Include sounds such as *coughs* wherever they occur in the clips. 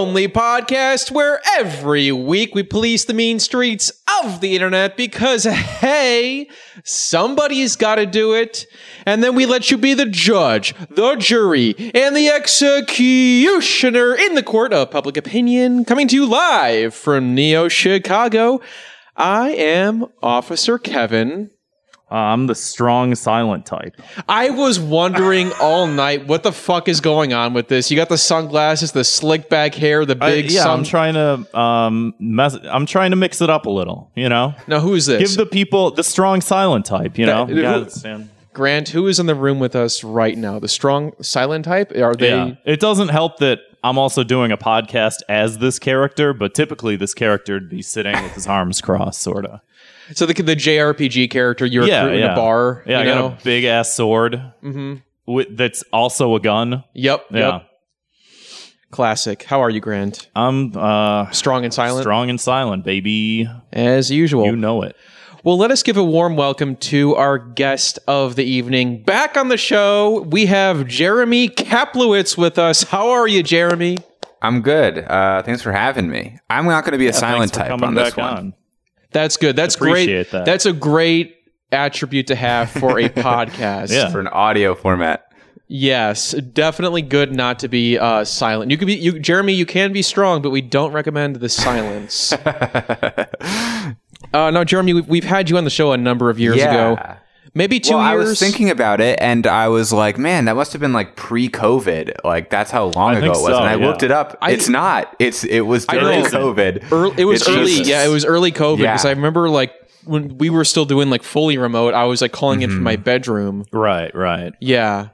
only podcast where every week we police the mean streets of the internet because, hey, somebody's got to do it. And then we let you be the judge, the jury, and the executioner in the court of public opinion. Coming to you live from Neo Chicago, I am Officer Kevin. Uh, I'm the strong silent type. I was wondering *laughs* all night what the fuck is going on with this. You got the sunglasses, the slick back hair, the I- big yeah, sun. I'm trying to um mess, I'm trying to mix it up a little, you know. now, who is this? Give the people the strong silent type, you know. That- Yeah, who- Grant, who is in the room with us right now? The strong silent type? Are they? yeah. It doesn't help that I'm also doing a podcast as this character, but typically this character would be sitting with his arms crossed, sort of. So the the JRPG character you recruit Yeah, in a bar. Yeah, I you got a big ass sword with, that's also a gun. Yep. Yeah, Yep. Classic. How are you, Grant? I'm uh, Strong and silent, strong and silent, baby. as usual. You know it. Well, let us give a warm welcome to our guest of the evening. Back on the show, we have Jeremy Kaplowitz with us. How are you, Jeremy? I'm good. Uh, thanks for having me. I'm not going to be a silent type on this one. on. That's good. That's great. That. That's a great attribute to have for a *laughs* podcast. Yeah. For an audio format. Yes, definitely good not to be uh, silent. You could be, you, Jeremy. You can be strong, but we don't recommend the silence. *laughs* uh, no, Jeremy, we've, we've had you on the show a number of years Yeah. ago, maybe two well, years. I was thinking about it, and I was like, "Man, that must have been like pre-COVID. Like that's how long I ago it was." so, and I yeah. looked it up. I- it's not. It's it was during COVID. Early, it was It's early. Jesus. Yeah, it was early COVID Yeah. because I remember like when we were still doing like fully remote. I was like calling in from my Mm-hmm. bedroom. Right, right. Yeah.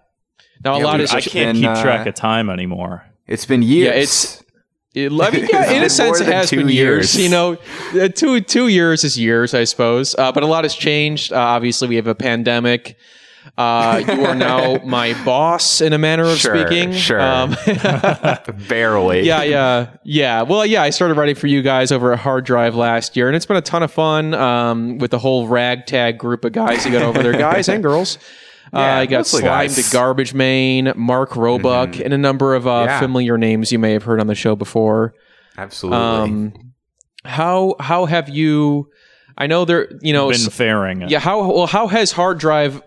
Now a lot we- of I can't And, keep uh, track of time anymore. It's been years. Yeah, it's- It, I mean, yeah, *laughs* in a sense, it has been years. years. You know, Uh, two two years is years, I suppose. Uh, but a lot has changed. Uh, obviously, we have a pandemic. Uh, you are now *laughs* my boss, in a manner of Sure, speaking. sure. Um, *laughs* barely. yeah, yeah, yeah. Well, yeah, I started writing for you guys over a hard drive last year, and it's been a ton of fun um, with the whole ragtag group of guys you got over there, guys and girls. Uh, Yeah, I got mostly Slime guys. to Garbage Main, Mark Roebuck, and a number of uh, Yeah. familiar names you may have heard on the show before. Absolutely. Um, how how have you? I know there. You know, Been faring. yeah. How well? How has hard drive?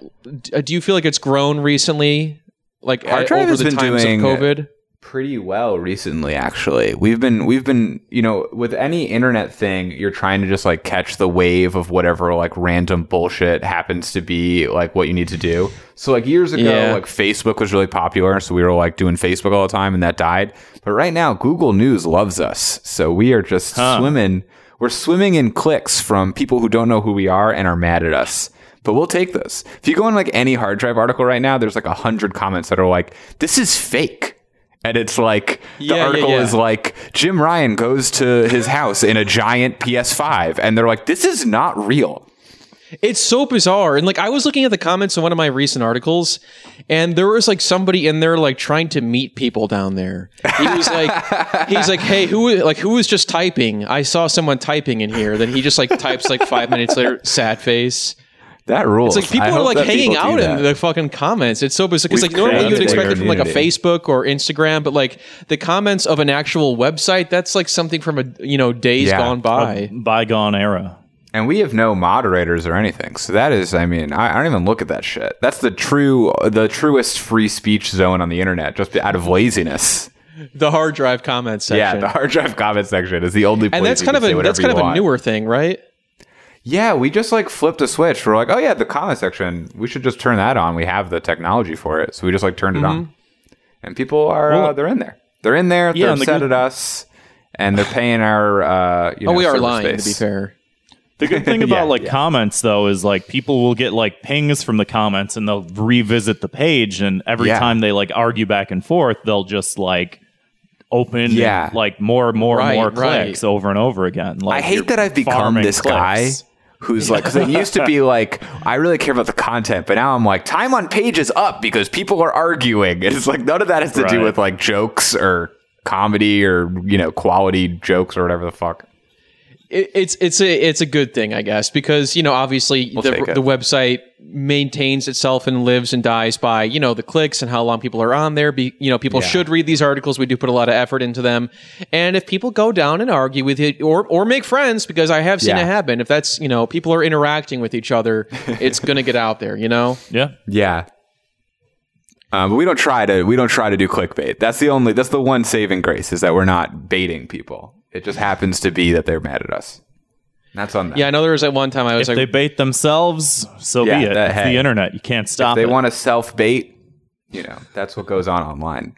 uh, Do you feel like it's grown recently? Like Hard uh, drive over has the been times doing- of COVID. Pretty well recently actually. We've been we've been you know with any internet thing you're trying to just like catch the wave of whatever like random bullshit happens to be like what you need to do. So like years ago Yeah. like facebook was really popular so we were like doing facebook all the time and that died. But right now google news loves us. So we are just swimming we're swimming in clicks from people who don't know who we are and are mad at us. But we'll take this. If you go on like any hard drive article right now, there's like a hundred comments that are like, "This is fake," and it's like the Yeah, yeah, article yeah. is like Jim Ryan goes to his house in a giant PS5, and they're like, "This is not real." It's so bizarre. And like I was looking at the comments on one of my recent articles, and there was like somebody in there like trying to meet people down there. He was like *laughs* he's like, Hey, who like who was just typing? I saw someone typing in here. Then he just like types like five minutes later, sad face. That rules. It's like people I are like hanging out in the fucking comments. It's so bizarre because like normally you would expect it from like a. Facebook or Instagram, but like the comments of an actual website, that's like something from a you know days Yeah. gone by. Bygone era. and we have no moderators or anything. So that is, I mean, I, I don't even look at that shit. That's the true, the truest free speech zone on the internet, just out of laziness. The hard drive comment section. Yeah, the hard drive comment section is the only. and that's you kind can of a that's kind you of a want. newer thing, right? Yeah, we just like flipped a switch. We're like, oh yeah, the comment section. We should just turn that on. We have the technology for it, so we just like turned it on, Mm-hmm. and people are uh, they're in there. They're in there. Yeah, they're and the good- at us, and they're paying our. Uh, you Oh, we are lying space. to be fair. The good thing *laughs* about Yeah, like yeah. comments though is like people will get like pings from the comments and they'll revisit the page and every Yeah. time they like argue back and forth, they'll just like open Yeah. and, like more and more Right, and more right. clicks over and over again. Like I hate that I've become farming this guy clicks. Who's like, because it used to be like, I really care about the content, but now I'm like, time on page is up because people are arguing. and *laughs* It's like none of that has to do with like jokes or comedy or you know quality jokes or whatever the fuck. It, it's it's a it's a good thing, I guess, because you know obviously We'll the, the website maintains itself and lives and dies by you know the clicks and how long people are on there. Be you know people Yeah. should read these articles. We do put a lot of effort into them, and if people go down and argue with it or or make friends, because I have seen Yeah. it happen. If that's you know people are interacting with each other, it's gonna get out there. You know. *laughs* Yeah. Yeah. Um, but we don't try to we don't try to do clickbait. That's the only that's the one saving grace is that we're not baiting people. It just happens to be that they're mad at us. That's on them. Yeah, I know there was at one time I was If like, they bait themselves, so Yeah, be it. that- It's hey. the internet. You can't stop they it. want to self bait. You know, that's what goes on online.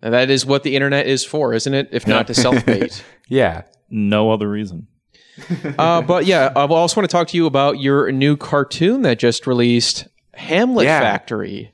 that is what the internet is for, isn't it? If not to *laughs* self bait. Yeah. no other reason. *laughs* uh, but yeah, I also want to talk to you about your new cartoon that just released, Hamlet Yeah. Factory.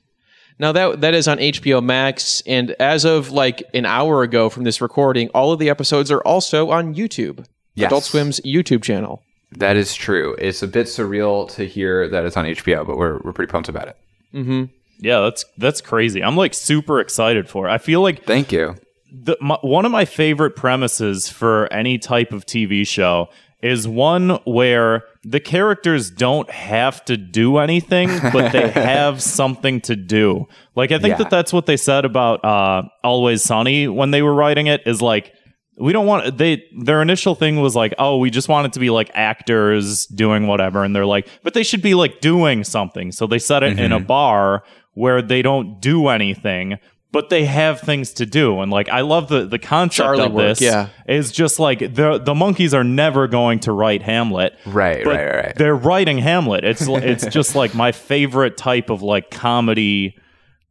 Now that that is on HBO Max, and as of like an hour ago from this recording, all of the episodes are also on YouTube. Yes. Adult Swim's YouTube channel. That is true. It's a bit surreal to hear that it's on HBO, but we're we're pretty pumped about it. Mm-hmm. Yeah, that's that's crazy. I'm like super excited for it. I feel like Thank you. the, my, one of my favorite premises for any type of TV show is one where the characters don't have to do anything, but they *laughs* have something to do. Like I think Yeah. that that's what they said about uh, Always Sunny when they were writing it. Is like we don't want they their initial thing was like oh we just want it to be like actors doing whatever and they're like but they should be like doing something so they set it in a bar where they don't do anything but they have things to do and like i love the the concept Charlie of work, this yeah. is just like the the monkeys are never going to write hamlet Right, right, right. they're writing hamlet it's *laughs* it's just like my favorite type of like comedy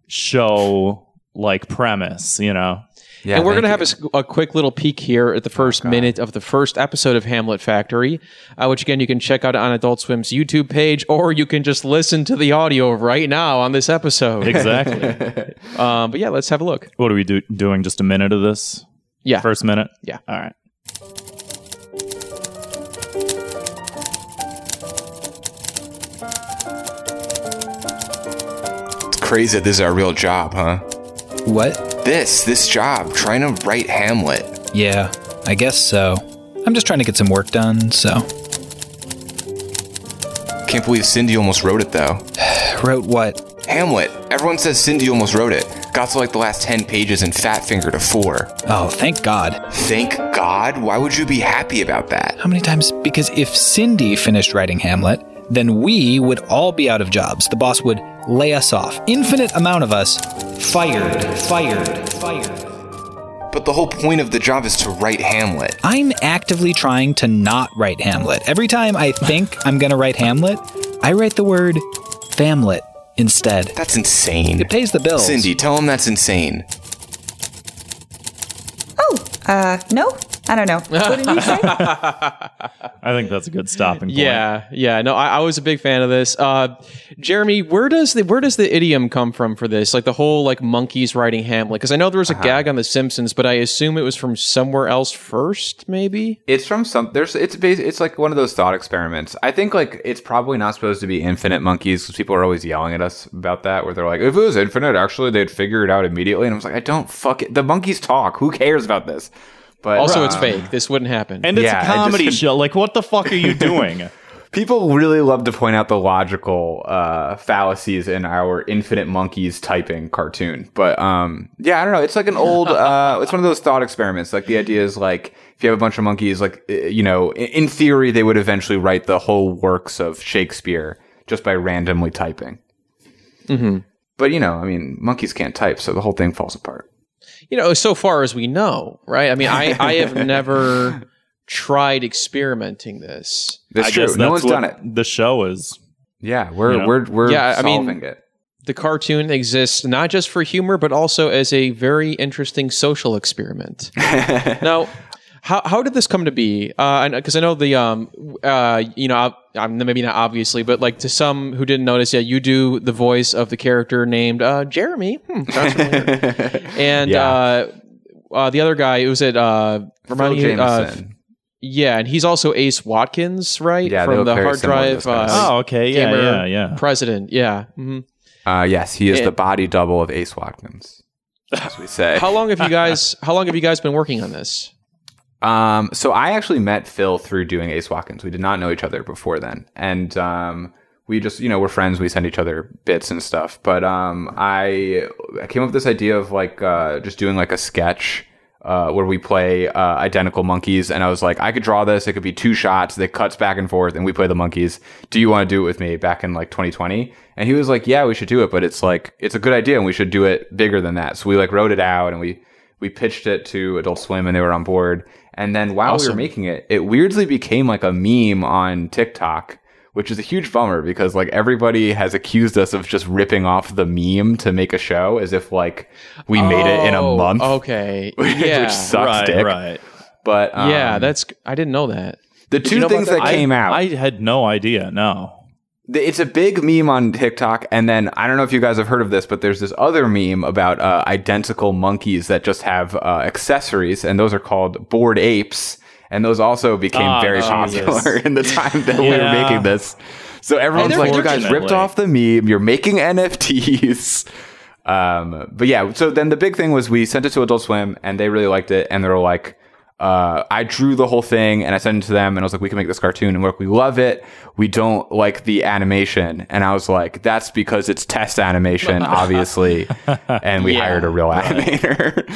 show like premise you know Yeah, and we're going to have a you. s- a, quick little peek here at the first minute of the first episode of Hamlet Factory, uh, which again you can check out on Adult Swim's YouTube page, or you can just listen to the audio right now on this episode. exactly *laughs* um, but yeah, let's have a look. what are we do- doing just a minute of this Yeah. first minute Yeah. all right It's crazy that this is our real job, huh? What? This, this job, trying to write Hamlet. Yeah, I guess so. I'm just trying to get some work done, so. Can't believe Cindy almost wrote it, though. *sighs* Wrote what? Hamlet. Everyone says Cindy almost wrote it. Got to like the last 10 pages and fat fingered a four. Oh, thank God. Thank God. Why would you be happy about that? How many times? Because if Cindy finished writing Hamlet, then we would all be out of jobs. The boss would lay us off. Infinite amount of us fired, fired, fired. But the whole point of the job is to write Hamlet. I'm actively trying to not write Hamlet. Every time I think I'm going to write Hamlet, I write the word famlet instead. That's insane. It pays the bills. Cindy, tell him that's insane. Oh, uh, no, I don't know. What did you say? *laughs* I think that's a good stopping point. Yeah, yeah. No, I, I was a big fan of this. Uh, Jeremy, where does the where does the idiom come from for this? Like the whole like monkeys riding Hamlet? Because I know there was a gag on The Simpsons, but I assume it was from somewhere else first. Maybe. It's from some. There's. It's bas- It's like one of those thought experiments. I think like it's probably not supposed to be infinite monkeys because people are always yelling at us about that. Where they're like, if it was infinite, actually they'd figure it out immediately. And I was like, I don't fuck it. The monkeys talk. Who cares about this? But Also, it's fake. This wouldn't happen. And it's Yeah, a it just- comedy show. Like, what the fuck are you *laughs* doing? People really love to point out the logical uh, fallacies in our infinite monkeys typing cartoon. But um, yeah, I don't know. It's like an old. *laughs* Uh, it's one of those thought experiments. Like the idea is like if you have a bunch of monkeys, like uh, you know, i- in theory, they would eventually write the whole works of Shakespeare just by randomly typing. Mm-hmm. But you know, I mean, monkeys can't type, so the whole thing falls apart. You know, so far as we know, right? I mean, I I have *laughs* never tried experimenting this. That's I true. guess No that's one's done it. The show is. Yeah, we're You know? we're we're Yeah, I mean- solving it. The cartoon exists not just for humor, but also as a very interesting social experiment. *laughs* now, how, how did this come to be? Because I know the um uh you know I'm maybe not obviously, but like to some who didn't notice, yeah, you do the voice of the character named uh, Jeremy. Hmm, sounds *laughs* and Yeah. uh, uh, the other guy, it was at uh, remind Phil me, uh, Jamesson. yeah, and he's also Ace Watkins, right? Yeah, from the hard drive. Uh, Oh, okay. Yeah, gamer yeah, yeah. President, yeah. hmm Uh, yes, he is And- the body double of Ace Watkins, as we say. *laughs* How long have you guys? How long have you guys been working on this? Um, so I actually met Phil through doing Ace Watkins. We did not know each other before then, and um, we just you know we're friends. We send each other bits and stuff. But um, I I came up with this idea of like uh, just doing like a sketch. Uh, where we play uh, identical monkeys, and I was like, I could draw this. It could be two shots that cuts back and forth, and we play the monkeys. Do you want to do it with me? Back in like 2020, and he was like, Yeah, we should do it, but it's like it's a good idea, and we should do it bigger than that. So we like wrote it out, and we we pitched it to Adult Swim, and they were on board. And then while we were making it, it weirdly became like a meme on TikTok, which is a huge bummer because like everybody has accused us of just ripping off the meme to make a show as if like we made it in a Oh, month, Okay. *laughs* which Yeah. sucks right, dick. right. But um, yeah, that's I didn't know that. the you two know things that? that, came out. I had no idea. No. It's a big meme on TikTok, and then I don't know if you guys have heard of this, but there's this other meme about uh, identical monkeys that just have uh, accessories, and those are called bored apes, and those also became Ah, very Jesus. popular *laughs* in the time that we were making this. So everyone's like, "You guys ripped off the meme. You're making *laughs* NFTs." Um, but yeah, so then the big thing was we sent it to Adult Swim, and they really liked it, and they were like. Uh, I drew the whole thing and I sent it to them and I was like, we can make this cartoon and work. We love it. We don't like the animation. And I was like, that's because it's test animation, *laughs* obviously. and we Yeah, hired a real animator.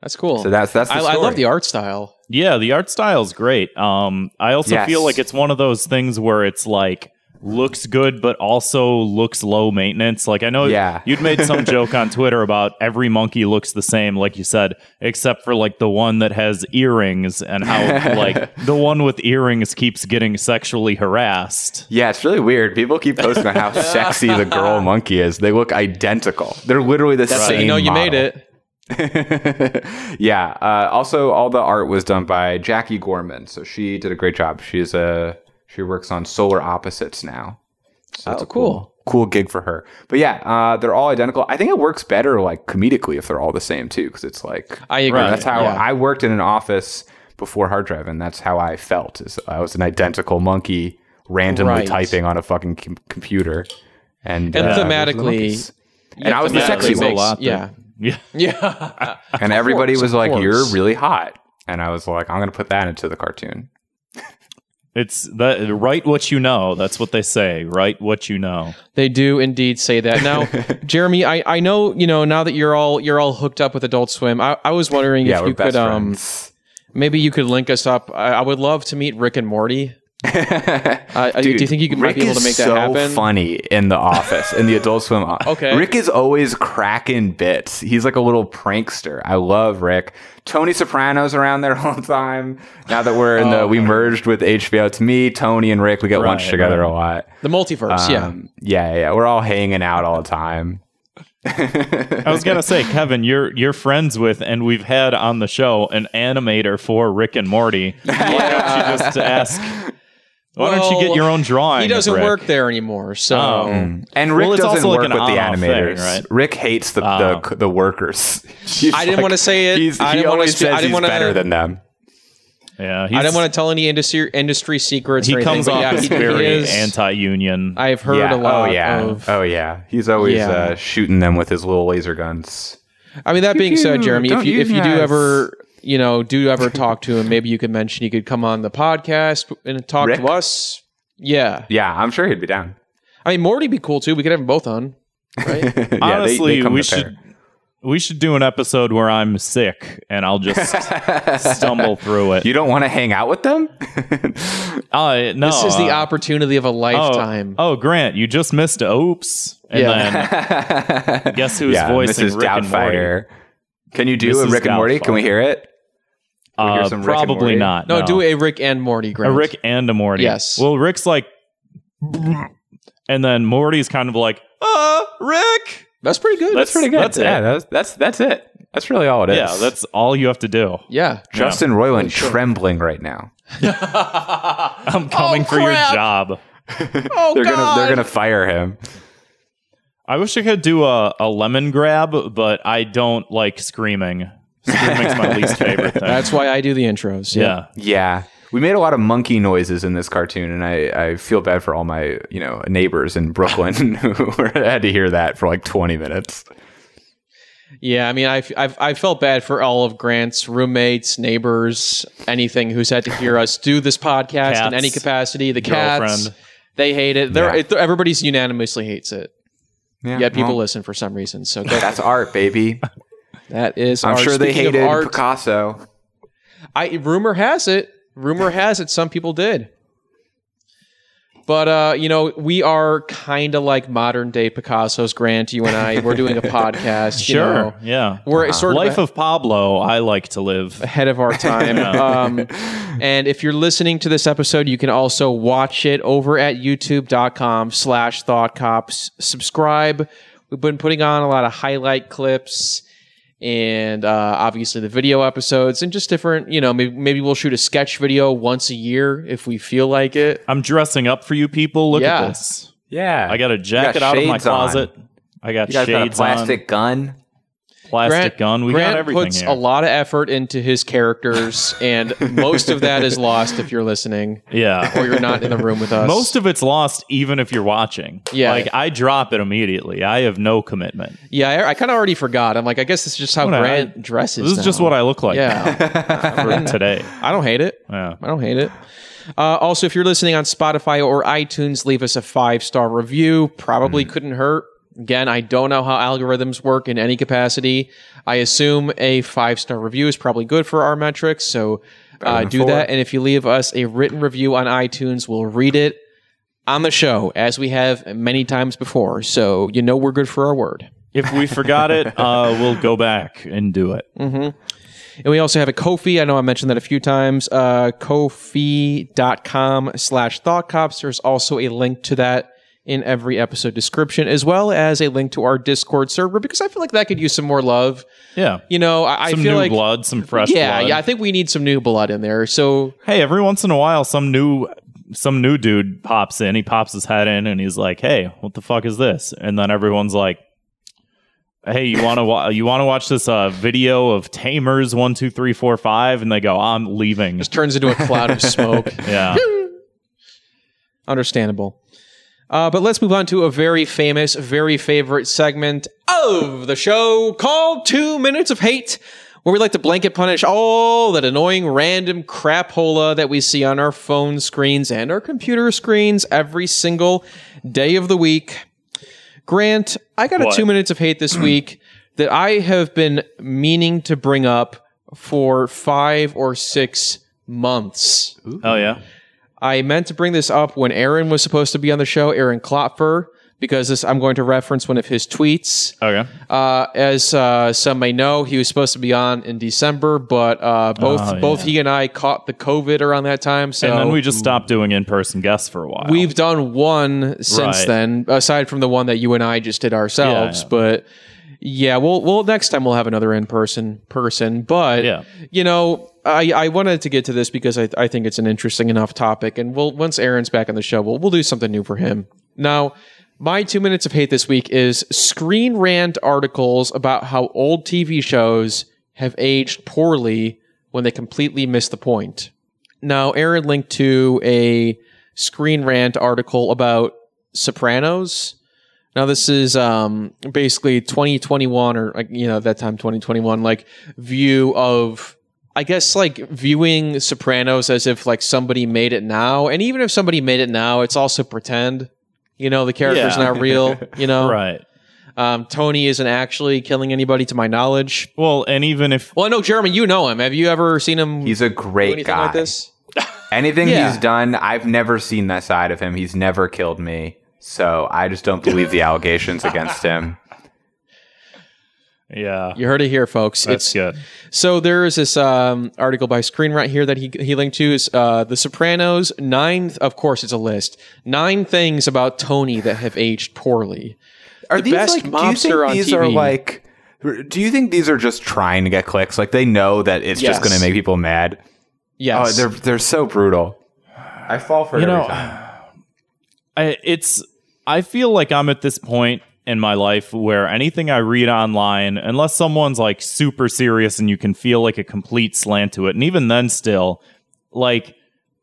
That's cool. so that's, that's the I, story. I love the art style. Yeah, the art style is great. Um, I also Yes. feel like it's one of those things where it's like looks good, but also looks low maintenance. Like I know Yeah. *laughs* you'd made some joke on Twitter about every monkey looks the same, like you said, except for like the one that has earrings and how *laughs* like the one with earrings keeps getting sexually harassed. Yeah, it's really weird. People keep posting how *laughs* sexy the girl monkey is. They look identical. They're literally the That's how same. you know you model. made it. yeah. Uh, also, all the art was done by Jackie Gorman, so she did a great job. She's a she works on Solar Opposites now. So Oh, a cool. cool gig for her. But yeah, uh, they're all identical. I think it works better like comedically if they're all the same too, because it's like I agree. that's how Yeah. I worked in an office before hard drive, and that's how I felt. Is I was an identical monkey randomly Right. typing on a fucking com- computer, and And uh, those the thematically- monkeys. and I was the sexy there's a one. makes- lot. Yeah. *laughs* Yeah. Yeah. And everybody course, was like, course. "You're really hot," and I was like, "I'm gonna put that into the cartoon." It's that write what you know. That's what they say. Write what you know. They do indeed say that. Now, *laughs* Jeremy, I, I know you know now that you're all you're all hooked up with Adult Swim. I, I was wondering Yeah, if you best could um maybe you could link us up. I, I would love to meet Rick and Morty. *laughs* Uh, do you think you could might Rick be able to is make that so happen? funny in the office, in the Adult Swim. o- *laughs* Okay. Rick is always cracking bits. He's like a little prankster. I love Rick. Tony Soprano's around there all the time. Now that we're in the, we merged with HBO. It's me, Tony, and Rick. We get lunch together right. a lot. The multiverse, yeah. Um, yeah, yeah. We're all hanging out all the time. I was gonna say, Kevin, you're you're friends with, and we've had on the show an animator for Rick and Morty. *laughs* Why don't you just ask? Why don't you get your own drawing? He doesn't Rick? work there anymore, so Oh. And Rick Well, doesn't also like work an with the on-off thing, animators. right? Rick hates the, the the workers. *laughs* He's I didn't wanna say it. He's, I he didn't wanna always spe- I didn't he's wanna- better than them. Yeah, I didn't want to tell any industry industry secrets. He or anything, comes but off yeah, as he, he very is- anti-union. I've heard yeah. a lot oh yeah. of. oh yeah. He's always Yeah. uh, shooting them with his little laser guns. I mean, that being said, Jeremy, if don't you if you do ever you know do you ever talk to him, maybe you could mention he could come on the podcast and talk Rick? to us. Yeah, Yeah, I'm sure he'd be down. I mean Morty'd be cool too. We could have them both on, right? *laughs* yeah, they- they Honestly, we to pair. should we should do an episode where I'm sick and I'll just *laughs* stumble through it. You don't want to hang out with them? *laughs* Uh, no, this is the uh, opportunity of a oh, lifetime. Oh, Grant, you just missed a oops. And Yeah. then guess who's yeah, voicing Mrs. Rick and Morty? Doubtfire. Can you do a Mrs. Rick and Morty? Can we hear it? We hear Uh, some probably Morty? not. no, do a Rick and Morty. a Rick and a Morty. Yes. Well, Rick's like, and then Morty's kind of like, uh, Rick. That's pretty good. That's Pretty good. That's yeah, it. that's that's that's it. That's really all it is. Yeah, that's all you have to do. yeah. Justin Roiland trembling right now. *laughs* I'm coming for your job. *laughs* Oh They're God. gonna they're gonna fire him. I wish I could do a, a Lemongrab, but I don't like screaming. Screaming's my least *laughs* favorite thing. That's why I do the intros. yeah. Yeah. We made a lot of monkey noises in this cartoon, and I, I feel bad for all my you know neighbors in Brooklyn *laughs* who had to hear that for like twenty minutes. Yeah, I mean, I, I've, I felt bad for all of Grant's roommates, neighbors, anything who's had to hear us do this podcast in any capacity. The cats, girlfriend. they hate it. They're, Yeah. it. Everybody's unanimously hates it. Yeah, Yet people well, listen for some reason. So go- That's *laughs* art, baby. That is. I'm our- sure they speaking of hated art. Picasso. I rumor has it. Rumor has it. Some people did. But uh, you know, we are kind of like modern day Picasso's. Grant, you and I, we're doing a *laughs* podcast. you Sure. know. yeah. we're sort of Life a- of Pablo. I like to live. ahead of our time. *laughs* um, and if you're listening to this episode, you can also watch it over at youtube.com slash thought cops. Subscribe. We've been putting on a lot of highlight clips and uh, obviously the video episodes and just different, you know, maybe, maybe we'll shoot a sketch video once a year if we feel like it. I'm dressing up for you people. Look Yeah. at this. Yeah. I got a jacket got out of my shades on. closet. I got You guys got a shades plastic gun. Plastic gun. We Grant got everything puts here. a lot of effort into his characters, and most of that is lost if you're listening yeah. or you're not in the room with us. Most of it's lost even if you're watching. Yeah. Like I drop it immediately. I have no commitment. Yeah, I, I kind of already forgot. I'm like, I guess this is just how Whatever. Grant dresses. This is just what I look like Yeah, for *laughs* today. I don't hate it. Yeah. I don't hate it. Uh, also, if you're listening on Spotify or iTunes, leave us a five star review. Probably couldn't hurt. Again, I don't know how algorithms work in any capacity. I assume a five star review is probably good for our metrics. So uh, do four. that. And if you leave us a written review on iTunes, we'll read it on the show as we have many times before. So you know we're good for our word. If we forgot it, uh, we'll go back and do it. And we also have a Ko-fi. I know I mentioned that a few times. Uh, Ko-fi.com slash Thought Cops. There's also a link to that in every episode description, as well as a link to our Discord server, because I feel like that could use some more love. Yeah. You know, I, I Some feel new like. blood, some fresh yeah, blood. yeah, I think we need some new blood in there. So hey, every once in a while, some new some new dude pops in. He pops his head in, and he's like, "Hey, what the fuck is this?" And then everyone's like, "Hey, you want to wa- you want to watch this uh, video of Tamers one two three four five? And they go, "I'm leaving." just turns into a cloud of smoke. *laughs* yeah, *laughs* Understandable. Uh, but let's move on to a very famous, very favorite segment of the show called Two Minutes of Hate, where we like to blanket punish all that annoying random crapola that we see on our phone screens and our computer screens every single day of the week. Grant, I got What? a two minutes of hate this week *clears throat* that I have been meaning to bring up for five or six months. oh yeah, I meant to bring this up when Aaron was supposed to be on the show, Aaron Klopfer, because this I'm going to reference one of his tweets. okay. Uh, as uh, some may know, he was supposed to be on in December, but uh, both Oh, both he and I caught the COVID around that time. So and then we just stopped doing in person guests for a while. We've done one since Right. then, aside from the one that you and I just did ourselves. Yeah, yeah. But yeah, we'll we'll next time we'll have another in person person. But Yeah. you know, I I wanted to get to this because I I think it's an interesting enough topic, and we'll once Aaron's back on the show, we'll we'll do something new for him. Now. My two minutes of hate this week is Screen Rant articles about how old TV shows have aged poorly when they completely miss the point. Now, Aaron linked to a Screen Rant article about Sopranos. Now, this is um, basically 2021 or you know at that time 2021 like view of I guess like viewing Sopranos as if like somebody made it now, and even if somebody made it now, it's also pretend. You know, the character's Yeah. not real. You know, *laughs* right. um, Tony isn't actually killing anybody, to my knowledge. Well, and even if Well, I know Jeremy, you know him. Have you ever seen him? He's a great anything guy. like this? *laughs* Anything Yeah. he's done, I've never seen that side of him. He's never killed me. So I just don't believe the allegations against him. Yeah, You heard it here, folks. that's it's good. So there is this um, article by Screen right here that he he linked to is uh, The Sopranos. Nine, of course, it's a list. Nine things about Tony that have aged poorly. Are The best do you think on these are like? Do you think these are just trying to get clicks? Like they know that it's Yes. just going to make people mad. Oh, they're they're so brutal. I fall for it You every know, time. I, it's I feel like I'm at this point in my life where anything I read online, unless someone's like super serious and you can feel like a complete slant to it, and even then still, like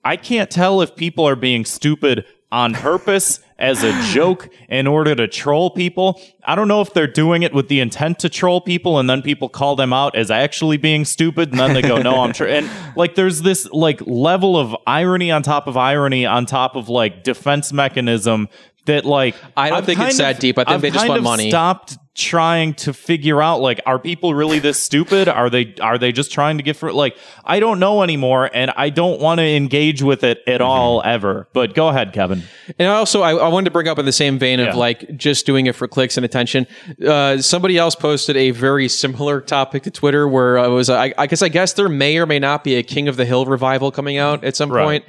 I can't tell if people are being stupid on purpose *laughs* as a joke in order to troll people. I don't know if they're doing it with the intent to troll people and then people call them out as actually being stupid and then they go, no, I'm sure. And like, there's this like level of irony on top of irony on top of like defense mechanism that like I don't I've think it's kind that deep. I think I've they just kind want of money. Stopped trying to figure out like are people really this stupid? Are they are they just trying to get for like I don't know anymore and I don't want to engage with it at all ever. But go ahead, Kevin. And also, I, I wanted to bring up in the same vein of Yeah. like just doing it for clicks and attention. Uh, somebody else posted a very similar topic to Twitter where it was, I, I guess, I guess there may or may not be a King of the Hill revival coming out at some Right. point.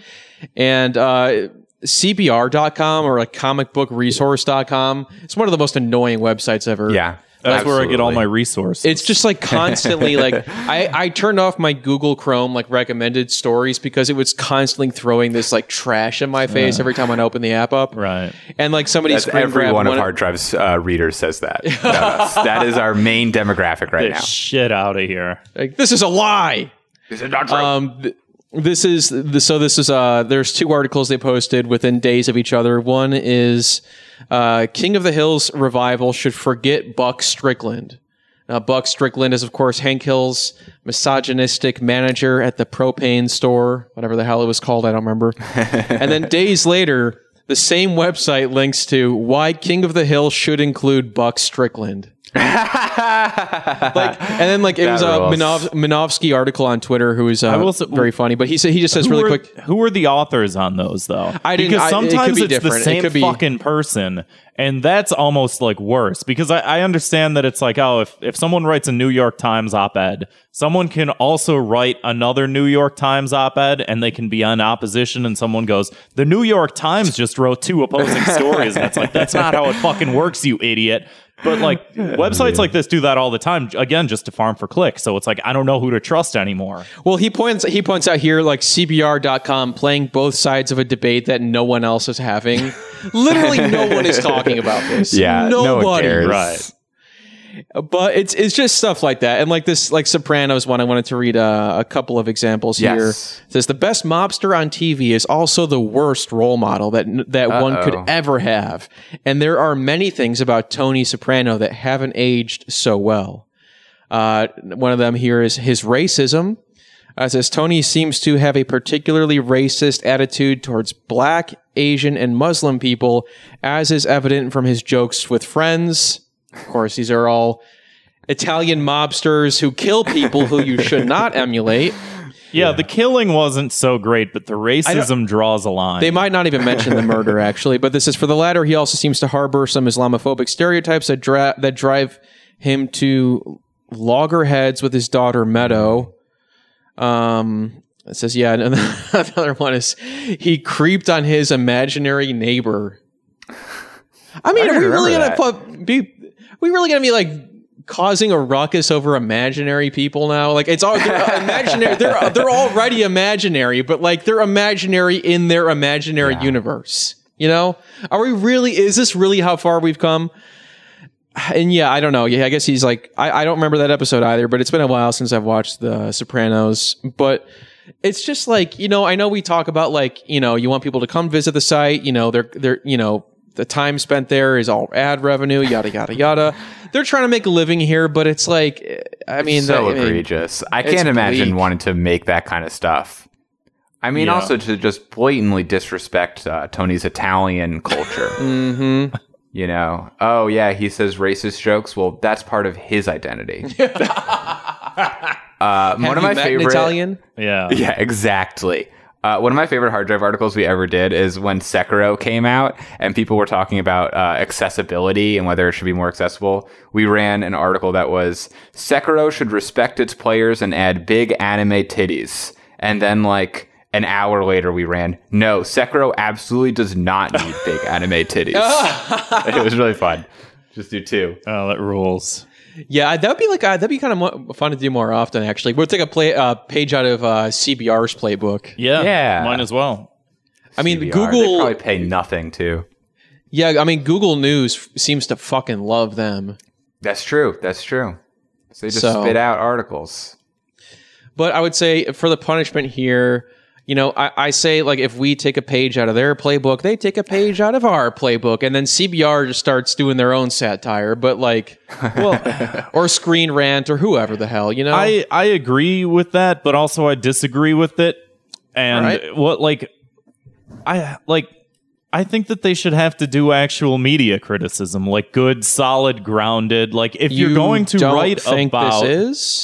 And uh, CBR.com or like comicbookresource.com. It's one of the most annoying websites ever. Yeah. That's where I get all my resources. It's just like constantly like *laughs* I, I turned off my Google Chrome like recommended stories because it was constantly throwing this like trash in my face every time I open the app up. right. And like somebody That's screen every grabbed one of one- Hard Drive's uh, readers says that. *laughs* about us. that is our main demographic right Get now. shit out of here. like this is a lie. Is it not true? Um, th- this is the, so. This is uh. There's two articles they posted within days of each other. One is uh, King of the Hills revival should forget Buck Strickland. Uh, Buck Strickland is, of course, Hank Hill's misogynistic manager at the propane store, whatever the hell it was called. I don't remember. *laughs* and then days later, the same website links to why King of the Hill should include Buck Strickland. *laughs* like, and then like it That was a rules. Minov- Minovsky article on Twitter who is uh, say- very funny, but he said he just says really were, quick. who are the authors on those though? I didn't- because I- it could sometimes be it's the different. It same could be- fucking person, and that's almost like worse. Because I, I understand that it's like, oh, if if someone writes a New York Times op-ed, someone can also write another New York Times op-ed, and they can be on opposition. And someone goes, the New York Times just wrote two opposing *laughs* stories, and it's like that's not how it fucking works, you idiot. But like *laughs* websites like this do that all the time. Again, just to farm for clicks. So it's like I don't know who to trust anymore. Well, he points he points out here like CBR.com playing both sides of a debate that no one else is having. *laughs* Literally, no one is talking about this. yeah, no one nobody. cares. Right. But it's it's just stuff like that, and like this like Sopranos one. I wanted to read uh, a couple of examples here. Yes. It says the best mobster on TV is also the worst role model that that one could ever have, and there are many things about Tony Soprano that haven't aged so well. Uh, one of them here is his racism. Uh, it says Tony seems to have a particularly racist attitude towards black, Asian, and Muslim people, as is evident from his jokes with friends. Of course, these are all Italian mobsters who kill people who you should not emulate. *laughs* Yeah, the killing wasn't so great, but the racism draws a line. They might not even mention the murder, *laughs* actually. But this is for the latter. He also seems to harbor some Islamophobic stereotypes that, dra- that drive him to loggerheads with his daughter Meadow. Um, it says, yeah. And *laughs* another one is he creeped on his imaginary neighbor. I mean, I are we remember really gonna put be? We really gonna be like causing a ruckus over imaginary people now? Like it's all they're imaginary. They're they're already imaginary, but like they're imaginary in their imaginary universe. You know, are we really? Is this really how far we've come? And yeah, I don't know. Yeah, I guess he's like I, I don't remember that episode either, but it's been a while since I've watched The Sopranos. But it's just like you know, I know we talk about like you know, you want people to come visit the site. You know, they're they're you know the time spent there is all ad revenue, yada yada yada. They're trying to make a living here, but it's like I mean, so I mean, egregious. I can't imagine bleak. wanting to make that kind of stuff. I mean, Yeah. also to just blatantly disrespect uh, Tony's Italian culture. *laughs* mm-hmm. You know, oh yeah, he says racist jokes. Well, that's part of his identity. *laughs* uh, one Have of my met favorite an Italian. yeah. Yeah, exactly. Uh, one of my favorite hard drive articles we ever did is when Sekiro came out and people were talking about uh, accessibility and whether it should be more accessible. We ran an article that was Sekiro should respect its players and add big anime titties. And then, like, an hour later, we ran, no, Sekiro absolutely does not need big *laughs* anime titties. *laughs* it was really fun. Just do two. Oh, that rules. Yeah, that'd be like uh, that'd be kind of mo- fun to do more often. Actually, we'll take a play uh, page out of uh, CBR's playbook. Yeah. Yeah. Might as well. I mean, CBR. They Google. probably pay nothing, too. Yeah, I mean, Google News f- seems to fucking love them. That's true. That's true. So they just So- spit out articles. But I would say for the punishment here, you know, I, I say like if we take a page out of their playbook, they take a page out of our playbook, and then CBR just starts doing their own satire, but like, *laughs* well, or Screen Rant or whoever the hell, you know. I I agree with that, but also I disagree with it. And Alright. what like I like I think that they should have to do actual media criticism, like good, solid, grounded. Like if you you're going to write about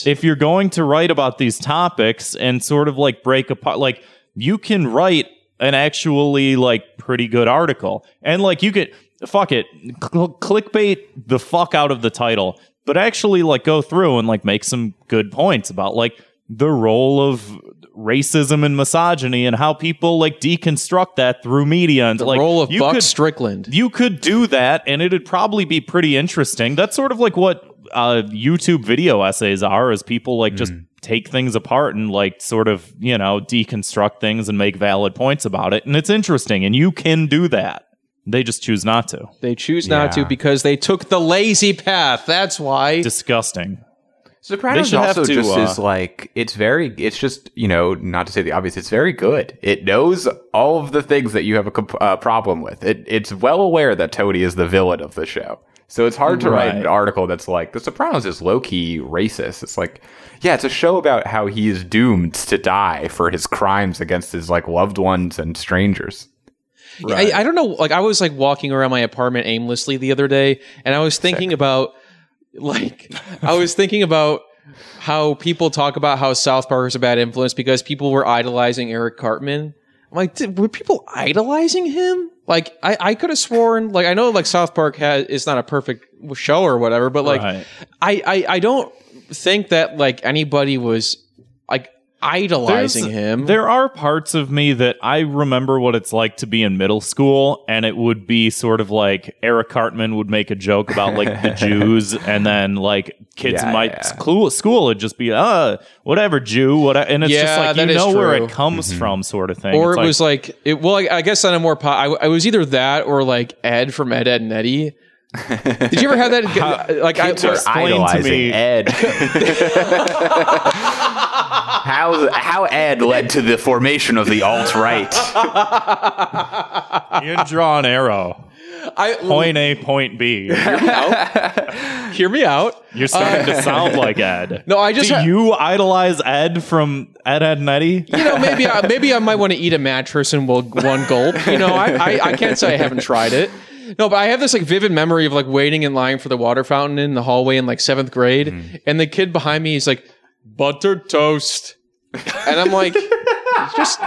if you're going to write about these topics and sort of like break apart like you can write an actually like pretty good article and like you could fuck it cl- clickbait the fuck out of the title but actually like go through and like make some good points about like the role of racism and misogyny and how people like deconstruct that through media and the like role of you Buck could, Strickland. you could do that and it'd probably be pretty interesting. That's sort of like what uh, youtube video essays are is people like just take things apart and like sort of you know deconstruct things and make valid points about it. And it's interesting and you can do that. They just choose not to. They choose not to because they took the lazy path. That's why. disgusting Sopranos also to, just uh, is like it's very it's just you know not to say the obvious it's very good. It knows all of the things that you have a comp- uh, problem with. It it's well aware that Tony is the villain of the show. So it's hard to write an article that's like the Sopranos is low key racist. It's like yeah it's a show about how he is doomed to die for his crimes against his like loved ones and strangers. I, I don't know. Like I was like walking around my apartment aimlessly the other day, and I was thinking about like I was thinking about how people talk about how South Park is a bad influence because people were idolizing Eric Cartman. I'm like, did, were people idolizing him? Like I, I could have sworn like I know like South Park has is not a perfect show or whatever, but like Right. I, I I don't think that like anybody was idolizing There's- him. There are parts of me that I remember what it's like to be in middle school, and it would be sort of like Eric Cartman would make a joke about like the *laughs* Jews, and then like kids Yeah, in my yeah. school school would just be uh whatever Jew, what, and it's just like you know where it comes Mm-hmm. from, sort of thing. or It's it like- was like it. Well, I, I guess on a more. Po- I, I was either that or like Ed from Ed, Ed and Eddy. *laughs* Did you ever have that? like I explain to idolizing me- Ed *laughs* how how Ed led to the formation of the alt right *laughs* you draw an arrow, I point A, point B. *laughs* hear me out. Hear me out. You're starting to sound like Ed. *laughs* No, I just Do ha- you idolize Ed from Ed, Ed, and Eddy? You know, maybe I, maybe I might want to eat a mattress and one one gulp. You know, I, I I can't say I haven't tried it. No, but I have this like vivid memory of like waiting in line for the water fountain in the hallway in like seventh grade, Mm-hmm. and the kid behind me is like buttered toast, and I'm like, just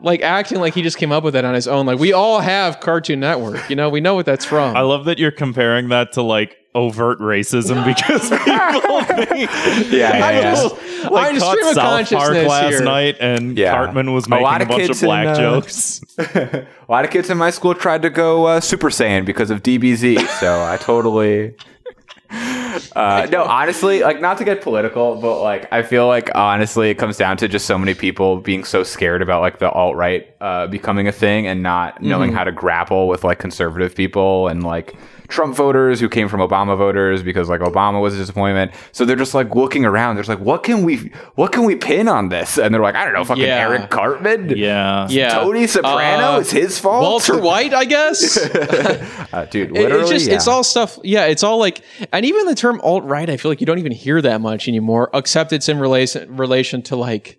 like acting like he just came up with that on his own. Like we all have Cartoon Network, you know, we know what that's from. I love that you're comparing that to like overt racism *laughs* because people think yeah, yeah, yeah. just- like I'm just caught stream of South Park consciousness last here. night and Yeah. Cartman was A making lot a, of bunch of kids in, black uh, jokes. *laughs* a lot of kids in my school tried to go uh, Super Saiyan because of DBZ, so I totally. Uh, no, honestly, like not to get political, but like I feel like honestly, it comes down to just so many people being so scared about like the alt right uh, becoming a thing and not knowing how to grapple with like conservative people and like Trump voters who came from Obama voters because like Obama was a disappointment. So they're just like looking around. There's like, what can we, what can we pin on this? And they're like, I don't know, fucking Yeah. Eric Cartman. yeah. yeah, Tony Soprano Uh, is his fault. Walter White, I guess. *laughs* Uh, dude, literally, it's just it's all stuff yeah it's all like and even the term alt right i feel like you don't even hear that much anymore except it's in relation relation to like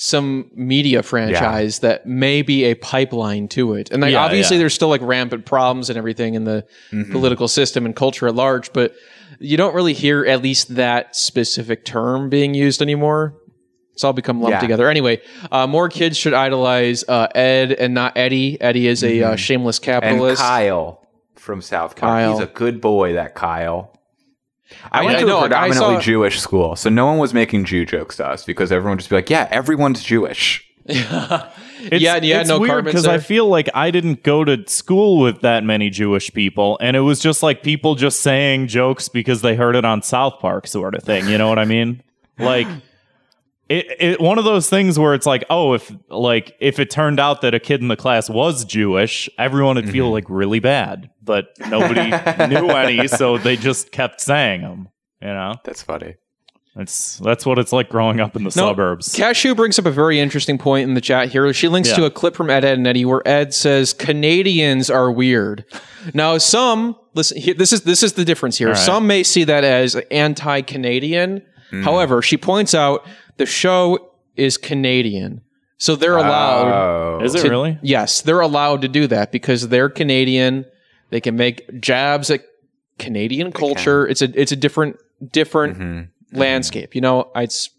some media franchise that may be a pipeline to it and like Yeah, obviously yeah. there's still like rampant problems and everything in the Mm-hmm. political system and culture at large but you don't really hear at least that specific term being used anymore it's all become lumped Yeah. together. Anyway, uh, more kids should idolize uh, Ed and not Eddy. Eddy is a uh, shameless Mm-hmm. and capitalist. Kyle from South Park. Kyle. He's a good boy. That Kyle. I, I- went I to know, a predominantly saw- Jewish school, so no one was making Jew jokes to us because everyone would just be like, "Yeah, everyone's Jewish." *laughs* It's, Yeah, and you had it's no weird because I feel like I didn't go to school with that many Jewish people, and it was just like people just saying jokes because they heard it on South Park, sort of thing. You know what I mean? Like. It, it one of those things where it's like oh if like if it turned out that a kid in the class was Jewish everyone would Mm-hmm. feel like really bad but nobody *laughs* knew any so they just kept saying them you know That's funny. It's that's what it's like growing up in the suburbs. Cashew brings up a very interesting point in the chat here. She links Yeah. to a clip from Ed, Ed and Eddy where Ed says Canadians are weird. Now, some listen. Here, this is this is the difference here. right. Some may see that as anti-Canadian. However, she points out the show is Canadian, so they're allowed. Oh. Is it to- really? Yes, they're allowed to do that because they're Canadian. They can make jabs at Canadian culture. It's a it's a different different Mm-hmm. landscape. You know, it's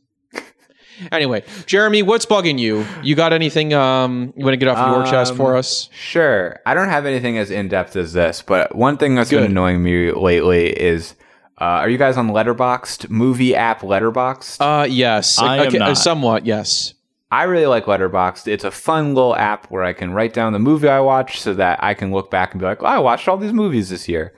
anyway. Jeremy, what's bugging you? You got anything um you want to get off your chest Um, for us? Sure. I don't have anything as in depth as this, but one thing that's been Good. annoying me lately is uh, are you guys on Letterboxd? Movie app Letterboxd? Uh yes, I am okay, uh, not. somewhat yes. I really like Letterboxd. It's a fun little app where I can write down the movie I watched so that I can look back and be like, oh, I watched all these movies this year.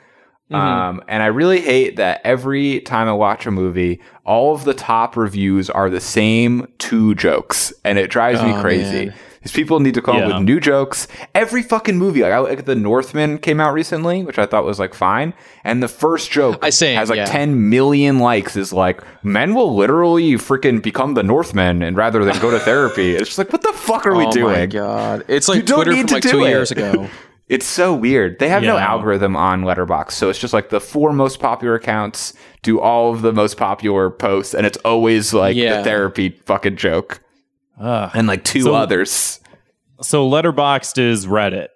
Um, and I really hate that every time I watch a movie, all of the top reviews are the same two jokes, and it drives me crazy. man. These people need to come up with new jokes. Every fucking movie, like, I, like The Northman came out recently, which I thought was like fine, and the first joke I say, has like yeah. 10 million likes. Is like men will literally freaking become the Northmen, and rather than go to therapy, it's just like what the fuck are we doing? oh my god, it's like You don't Twitter need from to like do two it. years ago. *laughs* It's so weird. They have no algorithm on Letterboxd, so it's just like the four most popular accounts do all of the most popular posts, and it's always like Yeah. the therapy fucking joke, Ugh. and like two So- others. So Letterboxd is Reddit,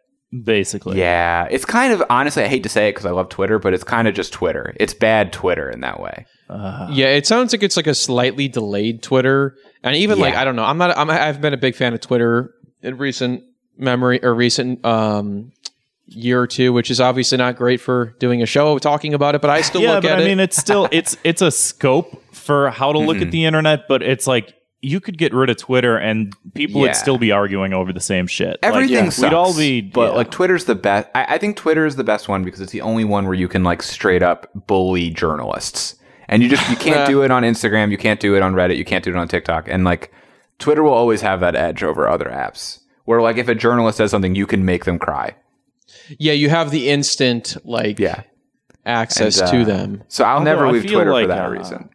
basically. Yeah, it's kind of honestly, I hate to say it because I love Twitter, but it's kind of just Twitter. It's bad Twitter in that way. Yeah, it sounds like it's like a slightly delayed Twitter, and even like Yeah. I don't know. I'm not. I'm, I've been a big fan of Twitter in recent memory or recent um year or two, which is obviously not great for doing a show talking about it. But I still yeah, look but at I it. mean, it's still it's it's a scope for how to Mm-hmm. look at the internet, but it's like you could get rid of Twitter and people Yeah. would still be arguing over the same shit. Everything like, sucks, We'd all be, but yeah. like Twitter's the best. I, I think Twitter is the best one because it's the only one where you can like straight up bully journalists, and you just you can't *laughs* do it on Instagram, you can't do it on Reddit, you can't do it on TikTok, and like Twitter will always have that edge over other apps. Where like if a journalist says something, you can make them cry. yeah, you have the instant like Yeah, access And, to uh, them. So I'll Although never leave feel Twitter for that uh, reason.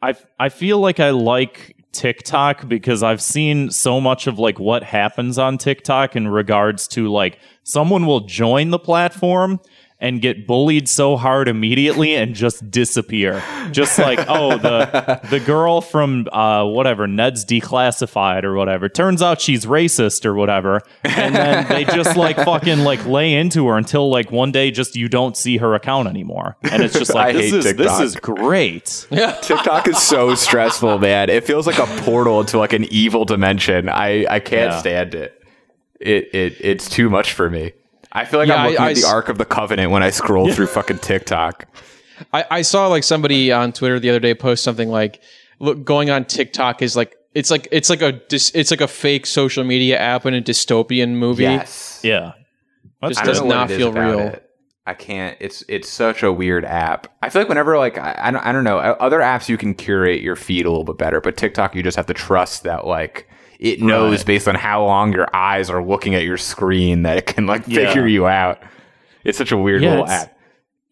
I I feel like I like TikTok because I've seen so much of like what happens on TikTok in regards to like someone will join the platform and get bullied so hard immediately and just disappear. Just like, oh, the the girl from uh whatever, Ned's declassified or whatever. Turns out she's racist or whatever. And then they just like fucking like lay into her until like one day just you don't see her account anymore. And it's just *laughs* like this is this is great. TikTok is so stressful, man. It feels like a portal to like an evil dimension. I I can't Yeah. stand it. It it it's too much for me. I feel like Yeah, I'm I- looking I at the s- Ark of the Covenant when I scroll through fucking TikTok. I, I saw like somebody on Twitter the other day post something like, "Look, going on TikTok is like it's like it's like a dis, it's like a fake social media app in a dystopian movie." Yes. Yeah. That's Just does don't know what not it is feel real. it. I can't. It's it's such a weird app. I feel like whenever like I, I don't I don't know other apps you can curate your feed a little bit better, but TikTok you just have to trust that like it knows Right. based on how long your eyes are looking at your screen that it can like Yeah. figure you out. It's such a weird Yeah, little it's- app.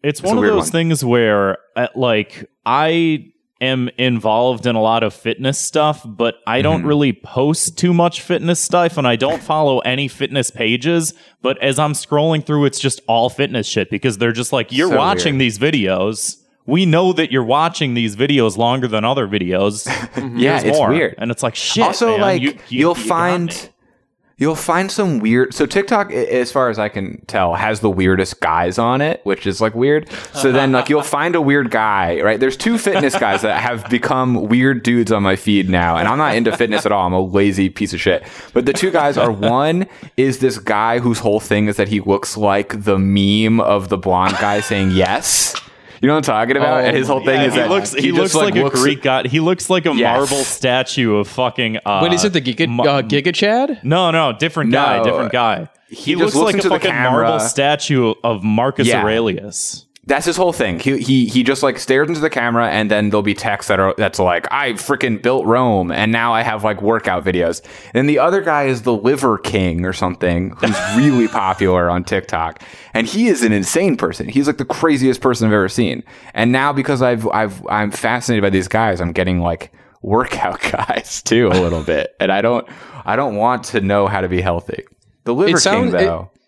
It's a one of those one. things where, uh, like, I am involved in a lot of fitness stuff, but I Mm-hmm. don't really post too much fitness stuff, and I don't follow any fitness pages. But as I'm scrolling through, it's just all fitness shit because they're just like, you're So watching weird. these videos. We know that you're watching these videos longer than other videos. *laughs* Yeah, it's more. weird. and it's like shit. also man, like you, you, will find you'll find some weird so tiktok as far as i can tell has the weirdest guys on it which is like weird so then like you'll *laughs* find a weird guy right there's two fitness guys that have become weird dudes on my feed now and i'm not into fitness at all i'm a lazy piece of shit but the two guys are one is this guy whose whole thing is that he looks like the meme of the blonde guy saying yes you know what i'm talking about Oh and his whole thing Yeah, is he that looks he, just, looks like, a looks- Greek god. He looks like a Yes. marble statue of fucking. Uh, Wait, is it the Giga uh, Giga Chad? No, no, different guy, No. different guy. He, just looks looks like a fucking camera. marble statue of Marcus Yeah. Aurelius. That's his whole thing. He he he just like stares into the camera, and then there'll be text that are that's like, "I freaking built Rome, and now I have like workout videos." And the other guy is the Liver King or something, who's *laughs* really popular on TikTok, and he is an insane person. He's like the craziest person I've ever seen. And now because I've I've I'm fascinated by these guys, I'm getting like workout *laughs* guys too a little bit, and I don't I don't want to know how to be healthy. The Liver sounds- King though. It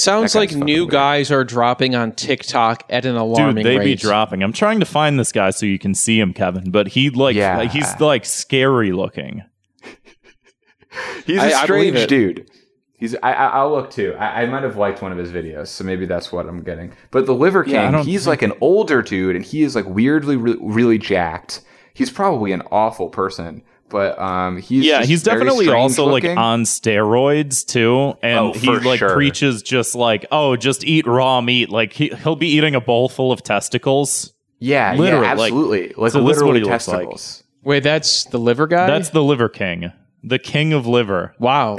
sounds like new weird. guys are dropping on TikTok at an alarming Dude, they rate. be dropping. I'm trying to find this guy so you can see him, Kevin. But he like Yeah. he's like scary looking. *laughs* He's a I- I believe strange dude. He's. I, I, I'll look too. I, I might have liked one of his videos, so maybe that's what I'm getting. But the Liver King, Yeah, he's like an older dude, and he is like weirdly, re- really jacked. He's probably an awful person, but um, he's yeah, he's definitely also looking. like on steroids too, and Oh, he like sure. preaches just like, oh, just eat raw meat. Like he he'll be eating a bowl full of testicles. Yeah, literally, yeah, like- absolutely. Like, so this is what literally he looks like. testicles. Wait, that's the liver guy. That's the liver king, the king of liver. wow.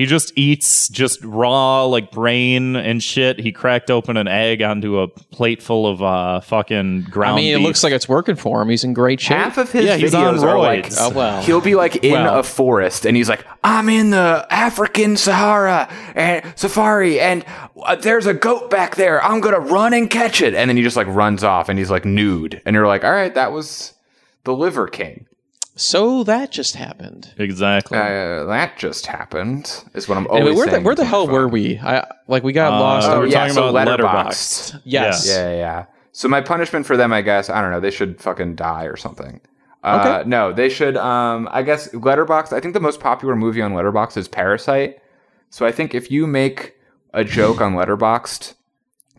He just eats just raw like brain and shit. He cracked open an egg onto a plate full of uh fucking ground. I mean, it beef. looks like it's working for him. He's in great shape. Half of his Yeah, he's videos are like. Oh, well. he'll be like in Well. a forest and he's like I'm in the African Sahara and safari and uh, there's a goat back there I'm going to run and catch it and then he just like runs off and he's like nude and you're like all right that was the liver king so that just happened. exactly. uh, that just happened is what I'm Anyway, always where the saying where the hell phone. were we? I like we got Uh, lost. we're Oh, yeah, talking so about Letterboxd. Letterboxd. Yes. Yeah. Yeah, yeah, yeah. So my punishment for them, I guess, I don't know. They should fucking die or something. Uh, Okay. No, they should. Um, I guess Letterboxd. I think the most popular movie on Letterboxd is Parasite. So I think if you make a joke on Letterboxd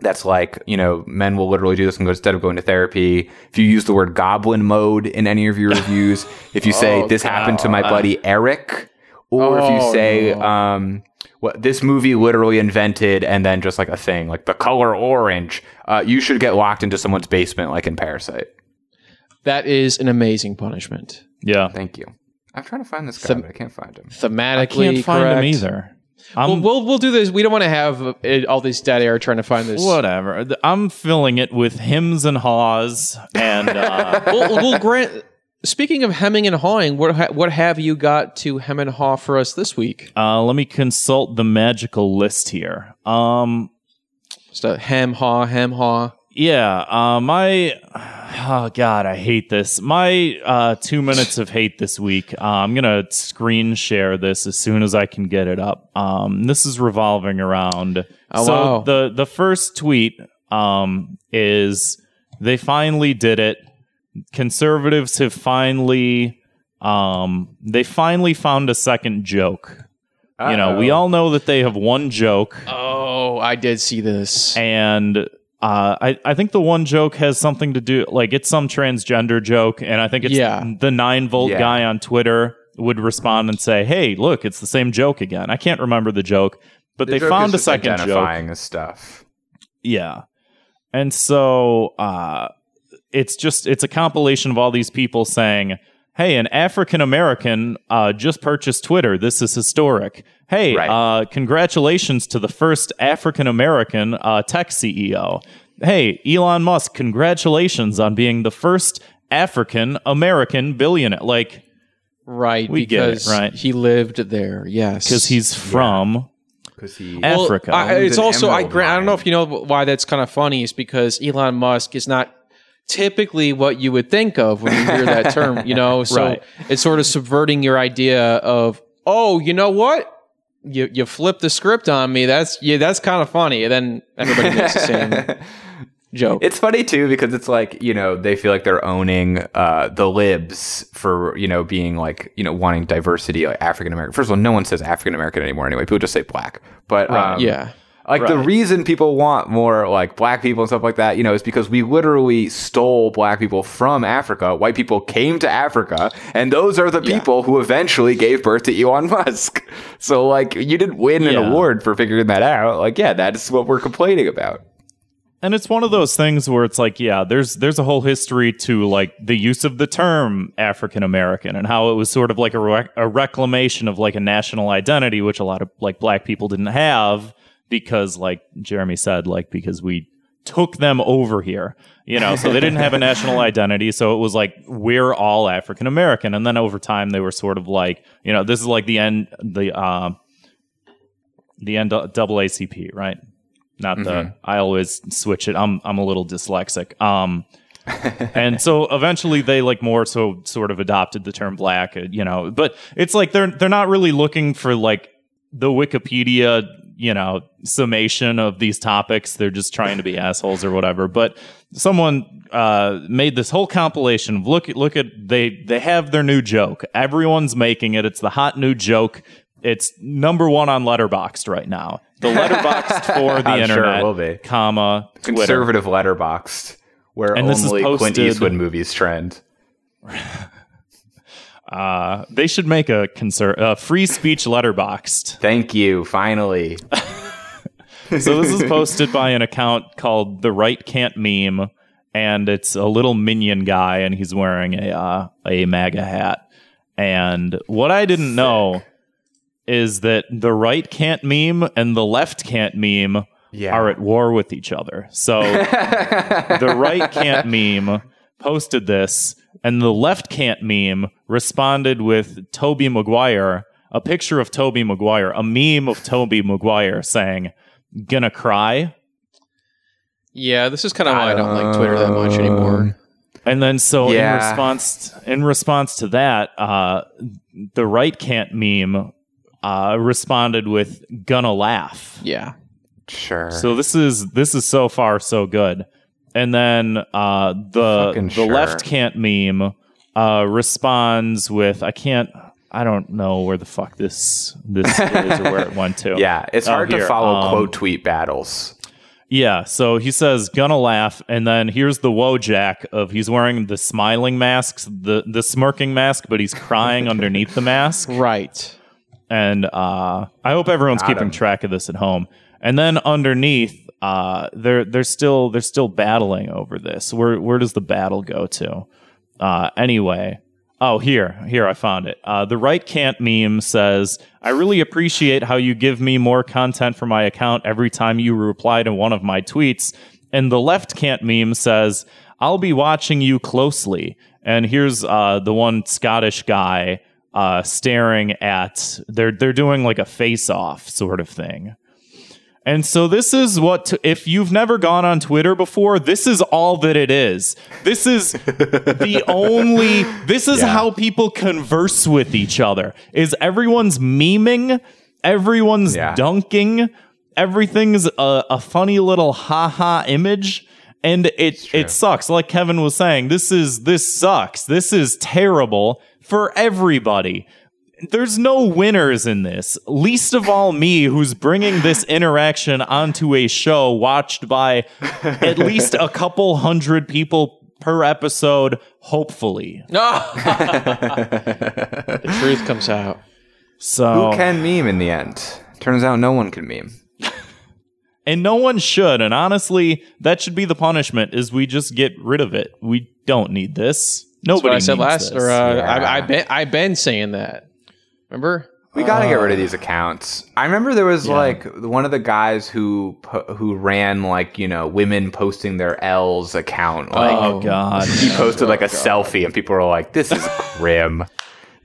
that's like, you know, men will literally do this and go instead of going to therapy. If you use the word goblin mode in any of your reviews, *laughs* if you say Oh, this happened to my buddy Eric, or if Oh, you say, no. um, what this movie literally invented and then just like a thing, like the color orange, uh, you should get locked into someone's basement like in Parasite. That is an amazing punishment. Yeah, Thank you. I'm trying to find this guy, Them- but I can't find him. Thematically, I can't find correct. him either. Well, we'll we'll do this. We don't want to have uh, it, all these dead air trying to find this. whatever. I'm filling it with hims and haws, and uh, *laughs* well, well, Grant. Speaking of hemming and hawing, what ha- what have you got to hem and haw for us this week? uh, let me consult the magical list here. Um, Just a hem haw, hem haw. Yeah, uh, my oh god, I hate this. My uh, two minutes of hate this week. Uh, I'm gonna screen share this as soon as I can get it up. Um, this is revolving around. Oh, so wow. the the first tweet um, is they finally did it. Conservatives have finally um, they finally found a second joke. You know, we all know that they have one joke Oh, I did see this. and uh, I I think the one joke has something to do like it's some transgender joke, and I think it's Yeah. the nine volt Yeah. guy on Twitter would respond and say, "Hey, look, it's the same joke again." I can't remember the joke, but The they joke found is a just second joke. identifying the stuff. Yeah. And so uh it's just it's a compilation of all these people saying, "Hey, an African American uh just purchased Twitter. This is historic." Hey, Right. uh congratulations to the first African American uh tech CEO. Hey, Elon Musk, congratulations on being the first African American billionaire. Like right, We get it, right. he lived there. Yes, cuz he's from Because he. Well, Africa. I- it's also I, I don't know if you know why that's kind of funny. Is because Elon Musk is not typically what you would think of when you hear that term. You know, *laughs* so Right. it's sort of subverting your idea of oh, you know what. You, you flip the script on me. That's yeah. That's kind of funny. And then everybody makes the same *laughs* joke. It's funny too because it's like you know they feel like they're owning uh, the libs for you know being like you know wanting diversity like African American. First of all, no one says African American anymore anyway. People just say black. But um, yeah. Like the reason people want more like black people and stuff like that, you know, is because we literally stole black people from Africa. White people came to Africa, and those are the Yeah. people who eventually gave birth to Elon Musk. *laughs* So like you didn't win an award for figuring that out. Like yeah, that's what we're complaining about. and it's one of those things where it's like yeah there's there's a whole history to like the use of the term african american and how it was sort of like a, rec- a reclamation of like a national identity which a lot of like black people didn't have because like jeremy said like because we took them over here. You know, so they didn't have a *laughs* national identity. So it was like we're all African American, and then over time they were sort of like, you know, this is like the end the uh, the NAACP, right? Not the. I always switch it. I'm I'm a little dyslexic. Um, and so eventually they like more so sort of adopted the term black, uh, you know. But it's like they're they're not really looking for like the Wikipedia, you know, summation of these topics. They're just trying to be assholes or whatever. But someone uh, made this whole compilation of look at look at they they have their new joke. Everyone's making it. It's the hot new joke. It's number one on Letterboxd right now. The *laughs* Letterboxd for the I'm sure internet, will be. comma Twitter. Conservative Letterboxd, where And this is only Clint Eastwood movies trend. *laughs* Uh, they should make a conser- a free speech Letterboxd. Thank you. Finally, *laughs* So this is posted by an account called the Right Can't Meme, and it's a little minion guy, and he's wearing a uh, a MAGA hat. And what I didn't know is that the right can't meme and the left can't meme Yeah. are at war with each other. So *laughs* the right can't meme posted this, and the left can't meme responded with Tobey Maguire, a picture of Tobey Maguire, a meme of Tobey Maguire saying, "Gonna cry." Yeah, this is kind of why I don't like Twitter that much anymore. And then so in response in response to that, uh, the right can't meme uh, responded with "Gonna laugh." Yeah. sure. So this is this is so far so good. And then uh, the Fucking the sure. left can't meme uh, responds with I can't I don't know where the fuck this this *laughs* is or where it went to. yeah, it's Oh, hard to here, follow um, quote tweet battles. Yeah, so he says gonna laugh, and then here's the Wojak of he's wearing the smiling masks, the the smirking mask, but he's crying *laughs* underneath the mask. Right. and uh, I hope everyone's Got keeping him. track of this at home. And then underneath, uh, they're they're still they're still battling over this. Where where does the battle go to? Uh, anyway, oh here here I found it. Uh, the right can't meme says, "I really appreciate how you give me more content for my account every time you reply to one of my tweets." And the left can't meme says, "I'll be watching you closely." And here's uh, the one Scottish guy uh, staring at they're they're doing like a face off sort of thing. And so this is what t- if you've never gone on Twitter before, this is all that it is. This is *laughs* the only this is Yeah. how people converse with each other. Is everyone's memeing, everyone's Yeah. dunking, everything's a, a funny little haha image and it it sucks like Kevin was saying. This is this sucks. This is terrible for everybody there's no winners in this. Least of all me, who's bringing this interaction onto a show watched by at least a couple hundred people per episode, hopefully. *laughs* The truth comes out. So, Who can meme in the end? Turns out no one can meme. and no one should. And honestly, that should be the punishment: is we just get rid of it. We don't need this. That's Nobody what I said needs last, this. or uh, Yeah. I, I been I've been saying that. Remember? We got to get Uh, rid of these accounts. I remember there was like one of the guys who who ran like you know women posting their L's account. Like oh God. he posted like a selfie, and people were like, "This is *laughs* grim.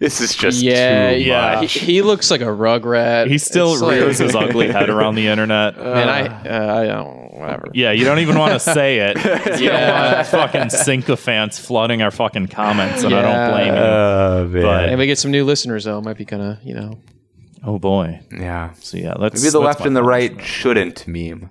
this is just yeah, too yeah. He, much." he looks like a rugrat. He still It's like- rears his *laughs* ugly head around the internet. Man, I uh, I don't whatever. Yeah, you don't even want to say it. *laughs* you don't Yeah. want fucking sycophants flooding our fucking comments, and I don't blame you. Oh man. But- And we get some new listeners though. It might be kind of you know. Oh boy. yeah. So yeah, that's Maybe the left and the right punishment. shouldn't meme.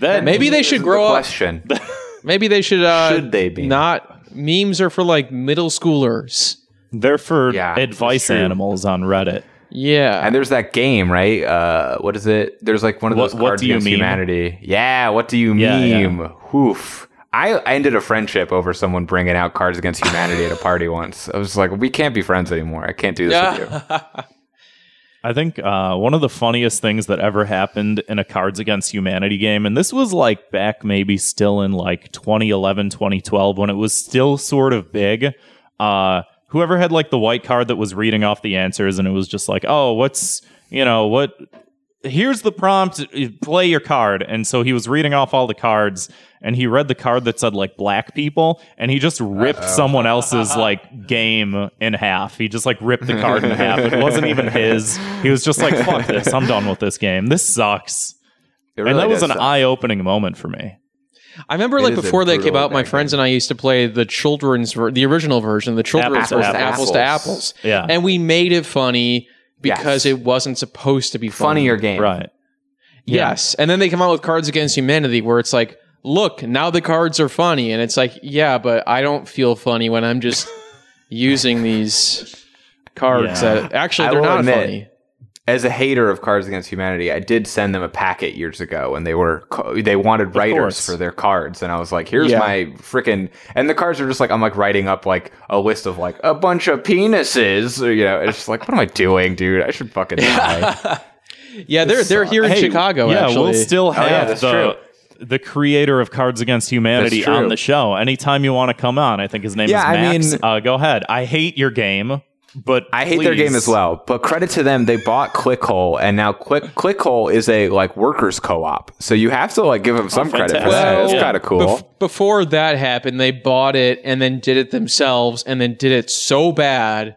That Maybe they should grow the up. question. *laughs* Maybe they should. Uh, Should they be? Not memes are for like middle schoolers. they're for Yeah, advice animals on Reddit. Yeah. And there's that game, right? Uh, what is it? There's like one of those what cards do you against meme? humanity. Yeah, what do you Yeah, yeah. meme? Woof. I, I ended a friendship over someone bringing out Cards Against Humanity at a party *laughs* once. I was like, we can't be friends anymore. I can't do this with you. *laughs* I think uh, one of the funniest things that ever happened in a Cards Against Humanity game, and this was like back maybe still in like 2011, 2012, when it was still sort of big. Uh, whoever had like the white card that was reading off the answers, and it was just like, oh, what's, you know, what. here's the prompt eh, play your card. And so he was reading off all the cards and he read the card that said like black people and he just ripped someone else's like game in half. He just like ripped the card in half. It wasn't even *laughs* his. He was just like fuck this. I'm done with this game. This sucks. It and that was an eye-opening moment for me I remember It like before they came out, my back friends and I used to play the children's, ver- the original version, the children's Apples to version, apples to apples. Yeah. and we made it funny because Yes. it wasn't supposed to be funny. funnier game. right Yes, and then they come out with Cards Against Humanity, where it's like, look, now the cards are funny, and it's like, yeah, but I don't feel funny when I'm just *laughs* using these cards Yeah. that actually they're not admit, funny. As a hater of Cards Against Humanity, I did send them a packet years ago, and they were they wanted writers for their cards, and I was like, "Here's Yeah. my freaking," and the cards are just like I'm like writing up like a list of like a bunch of penises, or, you know, it's just like, what am I doing, dude? I should fucking die. *laughs* Yeah, they're they're here in Hey, Chicago. Yeah, actually. we'll still have Oh, yeah, that's the true. the creator of Cards Against Humanity on the show anytime you want to come on. I think his name Yeah, is I Max. mean- uh, go ahead. I hate your game, but I hate their game as well, but credit to them, they bought Clickhole, and now Click Clickhole is a like workers co-op, so you have to like give them oh, some credit for that. Well, It's yeah. kind of cool. Bef- before that happened, they bought it and then did it themselves, and then did it so bad.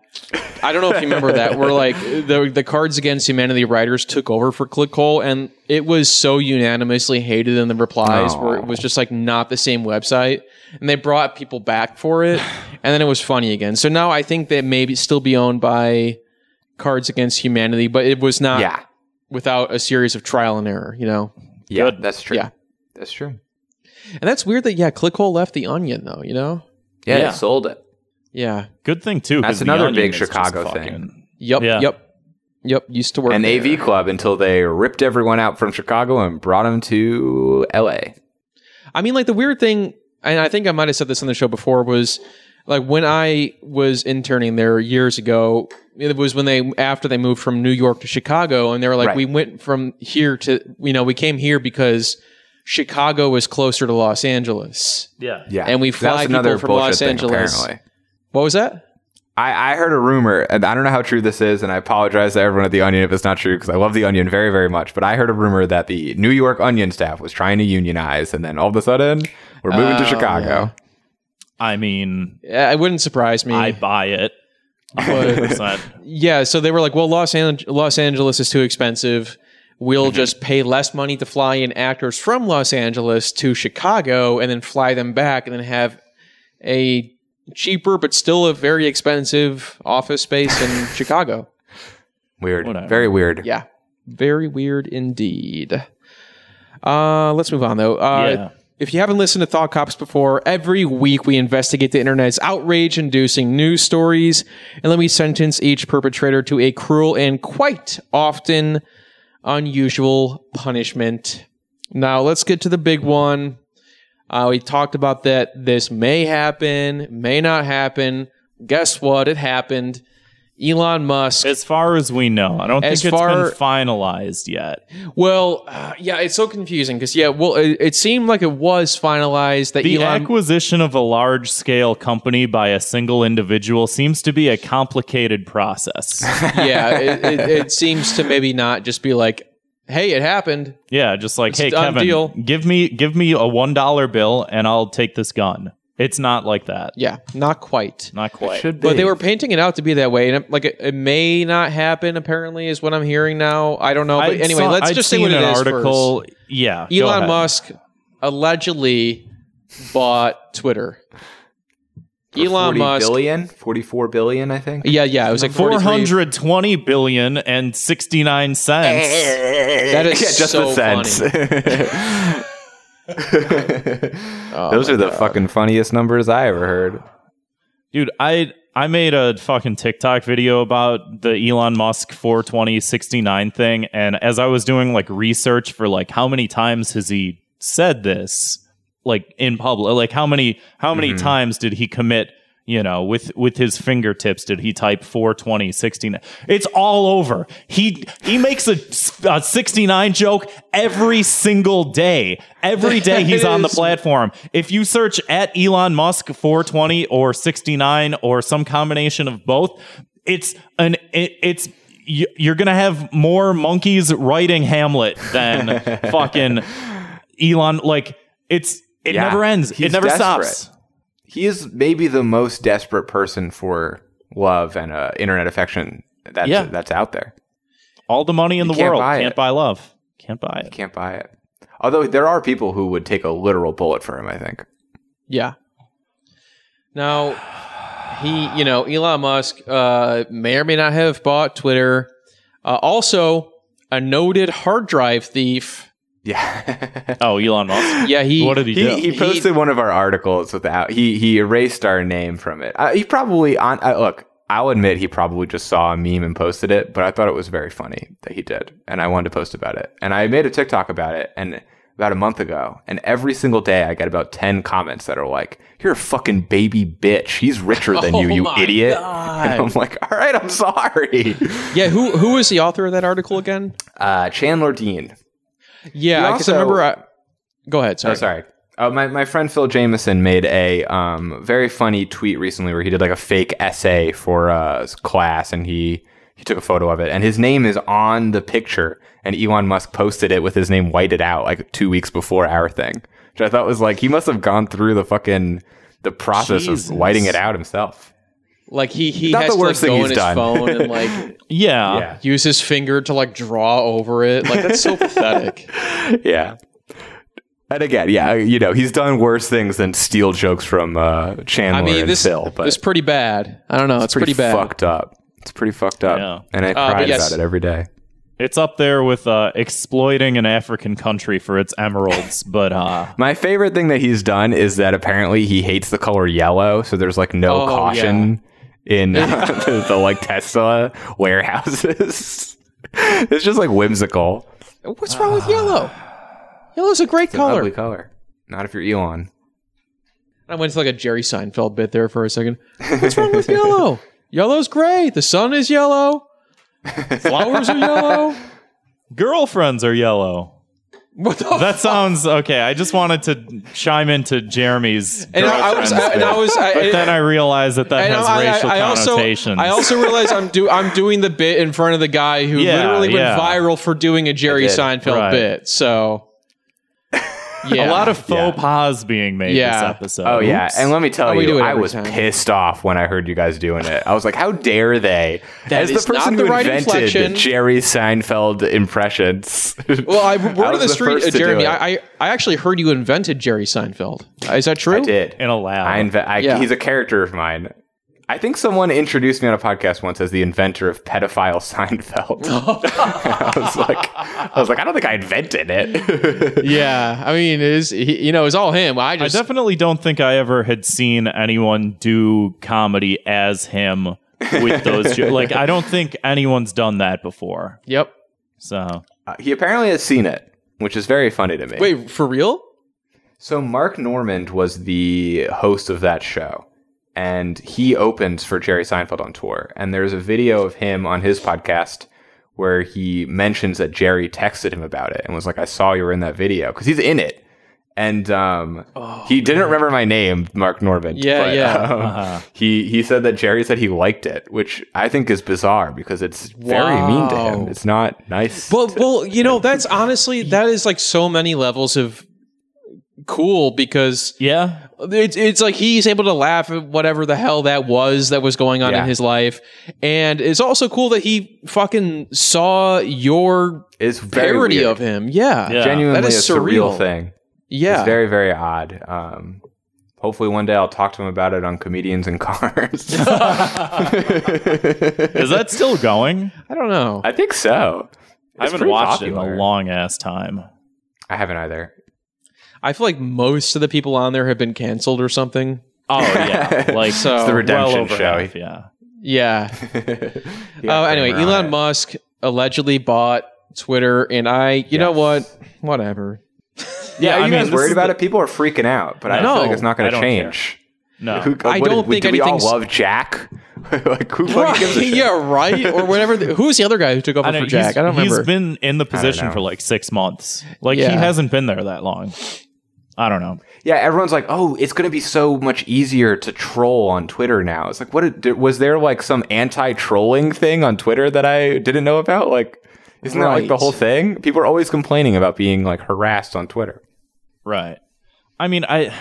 I don't know if you remember that. *laughs* Where like the the Cards Against Humanity writers took over for Clickhole, and it was so unanimously hated in the replies, where it was just like not the same website, and they brought people back for it, *sighs* and then it was funny again. So now I think they may be, still be owned by Cards Against Humanity, but it was not yeah, without a series of trial and error. You know. yeah, Good. that's true. Yeah. that's true. And that's weird that yeah, Clickhole left the Onion though. You know. Yeah, Yeah. they sold it. Yeah. Good thing too. That's another big Chicago thing. Yep. Yeah. Yep. Yep. Used to work. and there. AV Club until they ripped everyone out from Chicago and brought them to LA. I mean, like the weird thing, and I think I might have said this on the show before, was like when I was interning there years ago. It was when they after they moved from New York to Chicago, and they were like, Right. we went from here to you know we came here because Chicago was closer to Los Angeles. Yeah. Yeah, And we That's fly people another from bullshit Los thing, Angeles. Apparently, What was that? I, I heard a rumor, and I don't know how true this is, and I apologize to everyone at the Onion if it's not true because I love the Onion very, very much. But I heard a rumor that the New York Onion staff was trying to unionize, and then all of a sudden we're moving to Oh, Chicago. I mean, Yeah, It wouldn't surprise me. I buy it. *laughs* 100%. Yeah, so they were like, "Well, Los, An- Los Angeles is too expensive. We'll Mm-hmm. just pay less money to fly in actors from Los Angeles to Chicago, and then fly them back, and then have a cheaper but still a very expensive office space in *laughs* Chicago." Weird, Whatever. very weird. Yeah, very weird indeed. Uh, let's move on though. Uh, Yeah. If you haven't listened to Thought Cops before, every week we investigate the internet's outrage inducing news stories, and then we sentence each perpetrator to a cruel and quite often unusual punishment. Now, let's get to the big one. Uh, we talked about that this may happen, may not happen. Guess what? It happened. Elon Musk As far as we know, I don't think it's far- been finalized yet. Well, uh, yeah, it's so confusing because yeah, well, it, it seemed like it was finalized that The Elon. acquisition of a large scale company by a single individual seems to be a complicated process. *laughs* yeah, it, it, it seems to maybe not just be like, "Hey, it happened." yeah, just like, It's hey, Kevin, deal. give me give me a one dollar bill and I'll take this gun. It's not like that. Yeah, not quite. Not quite. Should be. But they were painting it out to be that way, and it, like it, it may not happen. Apparently, is what I'm hearing now. I don't know, but I'd anyway, saw- let's I'd just say what it an is article. Yeah, first. go Elon ahead. Musk allegedly bought Twitter. For Elon 40 Musk. billion? 44 billion, I think. Yeah, yeah, it was like Four 43 hundred twenty billion and sixty nine cents. That is *laughs* yeah, just so the *laughs* cents. *laughs* funny. Those oh are the fucking funniest numbers I ever heard. Dude, I I made a fucking TikTok video about the Elon Musk 42069 thing and as I was doing like research for like how many times has he said this like in public like how many how many mm-hmm. times did he commit you know with with his fingertips did he type 420 69 it's all over he he makes a, a 69 joke every single day every *laughs* day he's on the platform if you search at elon musk 420 or 69 or some combination of both it's an it, it's you're gonna have more monkeys writing Hamlet than *laughs* fucking Elon. Like it's it Yeah, never ends. he's It never desperate. stops. He is maybe the most desperate person for love and uh, internet affection that's Yeah. that's out there. All the money in You the can't world buy can't it. buy love. Can't buy it. Can't buy it. Although there are people who would take a literal bullet for him. I think. Yeah. Now, he, you know, Elon Musk uh, may or may not have bought Twitter. Uh, also, a noted hard drive thief. Yeah. *laughs* Oh, Elon Musk. Yeah, he. What did he, do? he, he posted one of our articles without he he erased our name from it. Uh, he probably on uh, look. I'll admit he probably just saw a meme and posted it, but I thought it was very funny that he did, and I wanted to post about it. And I made a TikTok about it, and about a month ago, and every single day I get about ten comments that are like, "You're a fucking baby bitch. He's richer than you, *laughs* Oh you my idiot." God. *laughs* And I'm like, "All right, I'm sorry." yeah, who who was the author of that article again? Uh, Chandler Dean. Yeah, He I I also- remember. I, go ahead. Sorry. Oh, sorry. Uh, my, my friend Phil Jamesson made a um, very funny tweet recently where he did like a fake essay for uh, his class and he, he took a photo of it and his name is on the picture and Elon Musk posted it with his name whited out like two weeks before our thing, which I thought was like he must have gone through the fucking the process Jesus. of whiting it out himself. Like he he Not has the to like, thing go he's on his done. phone and *laughs* like Yeah. Yeah, use his finger to like draw over it. Like that's so pathetic. *laughs* yeah. And again, yeah, you know, he's done worse things than steal jokes from uh, Chandler I mean, and this Phil, but it's pretty bad. I don't know. It's, pretty, bad. fucked up. It's pretty fucked up. Yeah. And I Uh, cry but yes. about it every day. It's up there with uh, exploiting an African country for its emeralds, *laughs* but uh, My favorite thing that he's done is that apparently he hates the color yellow, so there's like no Oh, caution in uh, *laughs* the, the like Tesla warehouses. *laughs* it's just like whimsical. What's wrong with yellow? *sighs* Yellow's a great It's an color. ugly color. Not if you're Elon. I went to like a Jerry Seinfeld bit there for a second. What's wrong with yellow? *laughs* Yellow's great. The sun is yellow. Flowers are yellow. girlfriends are yellow. What the That sounds okay. I just wanted to chime into Jeremy's and I, I was, I, and I was, I, but then I realized that that has I- I- racial I also, connotations. I also realized I'm do I'm doing the bit in front of the guy who Yeah, literally went yeah. viral for doing a Jerry. Seinfeld Right. bit. So yeah, a lot of faux Yeah. pas being made Yeah. this episode. Oh yeah, and let me tell Oh, you, I was time. pissed off when I heard you guys doing it. I was like, "How dare they?" That As is the not person the who right invented inflection. Jerry Seinfeld impressions. Well, I *laughs* word I of the the street, uh, Jeremy. I, I I actually heard you invented Jerry Seinfeld. Is that true? I did. in a lab. I, inve- I Yeah. He's a character of mine. I think someone introduced me on a podcast once as the inventor of pedophile Seinfeld. *laughs* I was like, I was like, I don't think I invented it. *laughs* Yeah, I mean, it is he, you know, it's all him. I I definitely don't think I ever had seen anyone do comedy as him with those. *laughs* jo- like, I don't think anyone's done that before. yep. So Uh, he apparently has seen it, which is very funny to me. Wait, for real? So Mark Normand was the host of that show, and he opens for Jerry Seinfeld on tour. And there's a video of him on his podcast where he mentions that Jerry texted him about it and was like, "I saw you were in that video," because he's in it. And um, he didn't remember my name, Mark Normand. Oh, Yeah, but, yeah. um, Uh-huh. He he said that Jerry said he liked it, which I think is bizarre because it's very mean to him. It's not nice. *laughs* Well, to- well, you know, that's honestly that is like so many levels of cool because yeah, it's it's like he's able to laugh at whatever the hell that was that was going on Yeah. in his life, and it's also cool that he fucking saw your it's very parody weird. of him. Yeah, Yeah. genuinely That is a surreal surreal. thing. yeah. It's very, very odd. Um, hopefully, one day I'll talk to him about it on Comedians in Cars. *laughs* is that still going? I don't know. I think so. I haven't pretty watched it in a long ass time. I haven't either. I feel like most of the people on there have been canceled or something. Oh yeah, *laughs* like So- It's the redemption well over show. half, yeah. Yeah. *laughs* Yeah, Oh, anyway, Kramer Elon it. Musk allegedly bought Twitter, and I, you know what? Whatever. Yeah, I are you mean, guys this worried about the- it? People are freaking out, but I No, feel like it's not going to don't change. No, Who, I what- don't think do we all anything's- love Jack? *laughs* like who fucking gives a shit? yeah, right. Or whatever. The, who's the other guy who took over know, for Jack? I don't remember. He's been in the position for like six months. Like Yeah. he hasn't been there that long. I don't know. Yeah, everyone's like, "Oh, it's going to be so much easier to troll on Twitter now." It's like, what did- was there like some anti-trolling thing on Twitter that I didn't know about? Like, isn't that like the whole thing? People are always complaining about being like harassed on Twitter. Right. I mean, I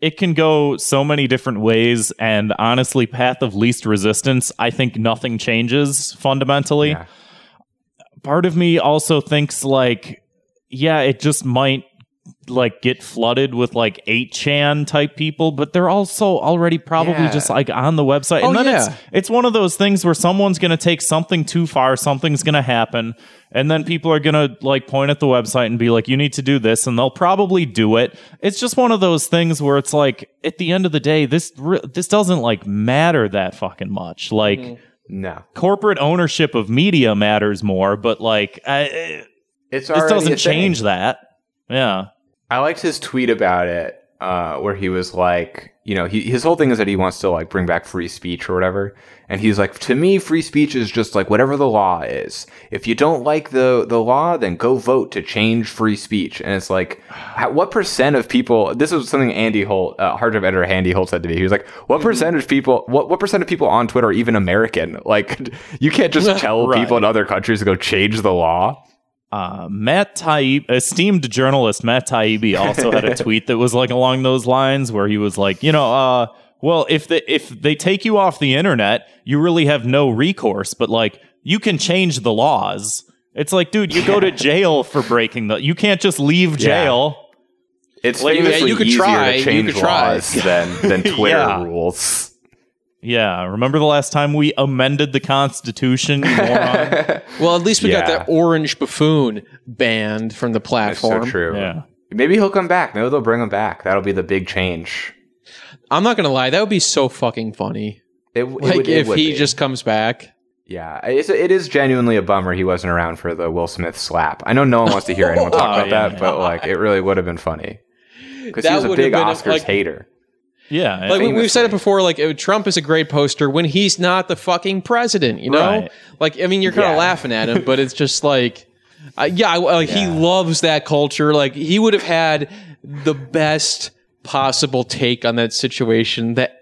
it can go so many different ways and honestly path of least resistance, I think nothing changes fundamentally. Yeah. Part of me also thinks like yeah, it just might like get flooded with like 8chan type people, but they're also already probably Yeah. just like on the website. Oh, and then yeah. it's it's one of those things where someone's going to take something too far, something's going to happen, and then people are going to like point at the website and be like you need to do this and they'll probably do it. It's just one of those things where it's like at the end of the day this re- this doesn't like matter that fucking much. Like mm-hmm. No, corporate ownership of media matters more, but like I, it's this doesn't change that. Yeah. I liked his tweet about it, uh, where he was like, you know, he, his whole thing is that he wants to like bring back free speech or whatever. And he's like, to me, free speech is just like whatever the law is. If you don't like the, the law, then go vote to change free speech. And it's like, what percent of people, this is something Andy Holt, uh, hard drive editor Andy Holt said to me. He was like, what percentage of people, what, what percent of people on Twitter are even American? *laughs* Like, you can't just *laughs* tell Right. people in other countries to go change the law. Uh, Matt Taib, esteemed journalist Matt Taibbi, also had a *laughs* tweet that was like along those lines, where he was like, you know, uh, well, if they if they take you off the internet, you really have no recourse, but like you can change the laws. It's like, dude, you go to jail for breaking the. You can't just leave Yeah. jail. It's Like, yeah, you could easier try, to you change could try. laws than than *laughs* Twitter Yeah. rules. Yeah, remember the last time we amended the Constitution? *laughs* Well, at least we got that orange buffoon banned from the That's platform. so true. yeah. Maybe he'll come back. Maybe they'll bring him back. That'll be the big change. I'm not gonna lie, that would be so fucking funny. It, it Like would- it if would he be. just comes back. yeah, it's, it is genuinely a bummer he wasn't around for the Will Smith slap. I know no one wants to hear anyone *laughs* talk Oh, about yeah. that, but like it really would have been funny because he was a big been a- Oscars like- hater. Yeah. Like we, we've said it before, like uh, Trump is a great poster when he's not the fucking president. You know, Right. like I mean, you're kind of Yeah. laughing at him, but it's just *laughs* like, uh, yeah, I- like he loves that culture. Like he would have had the best possible take on that situation. That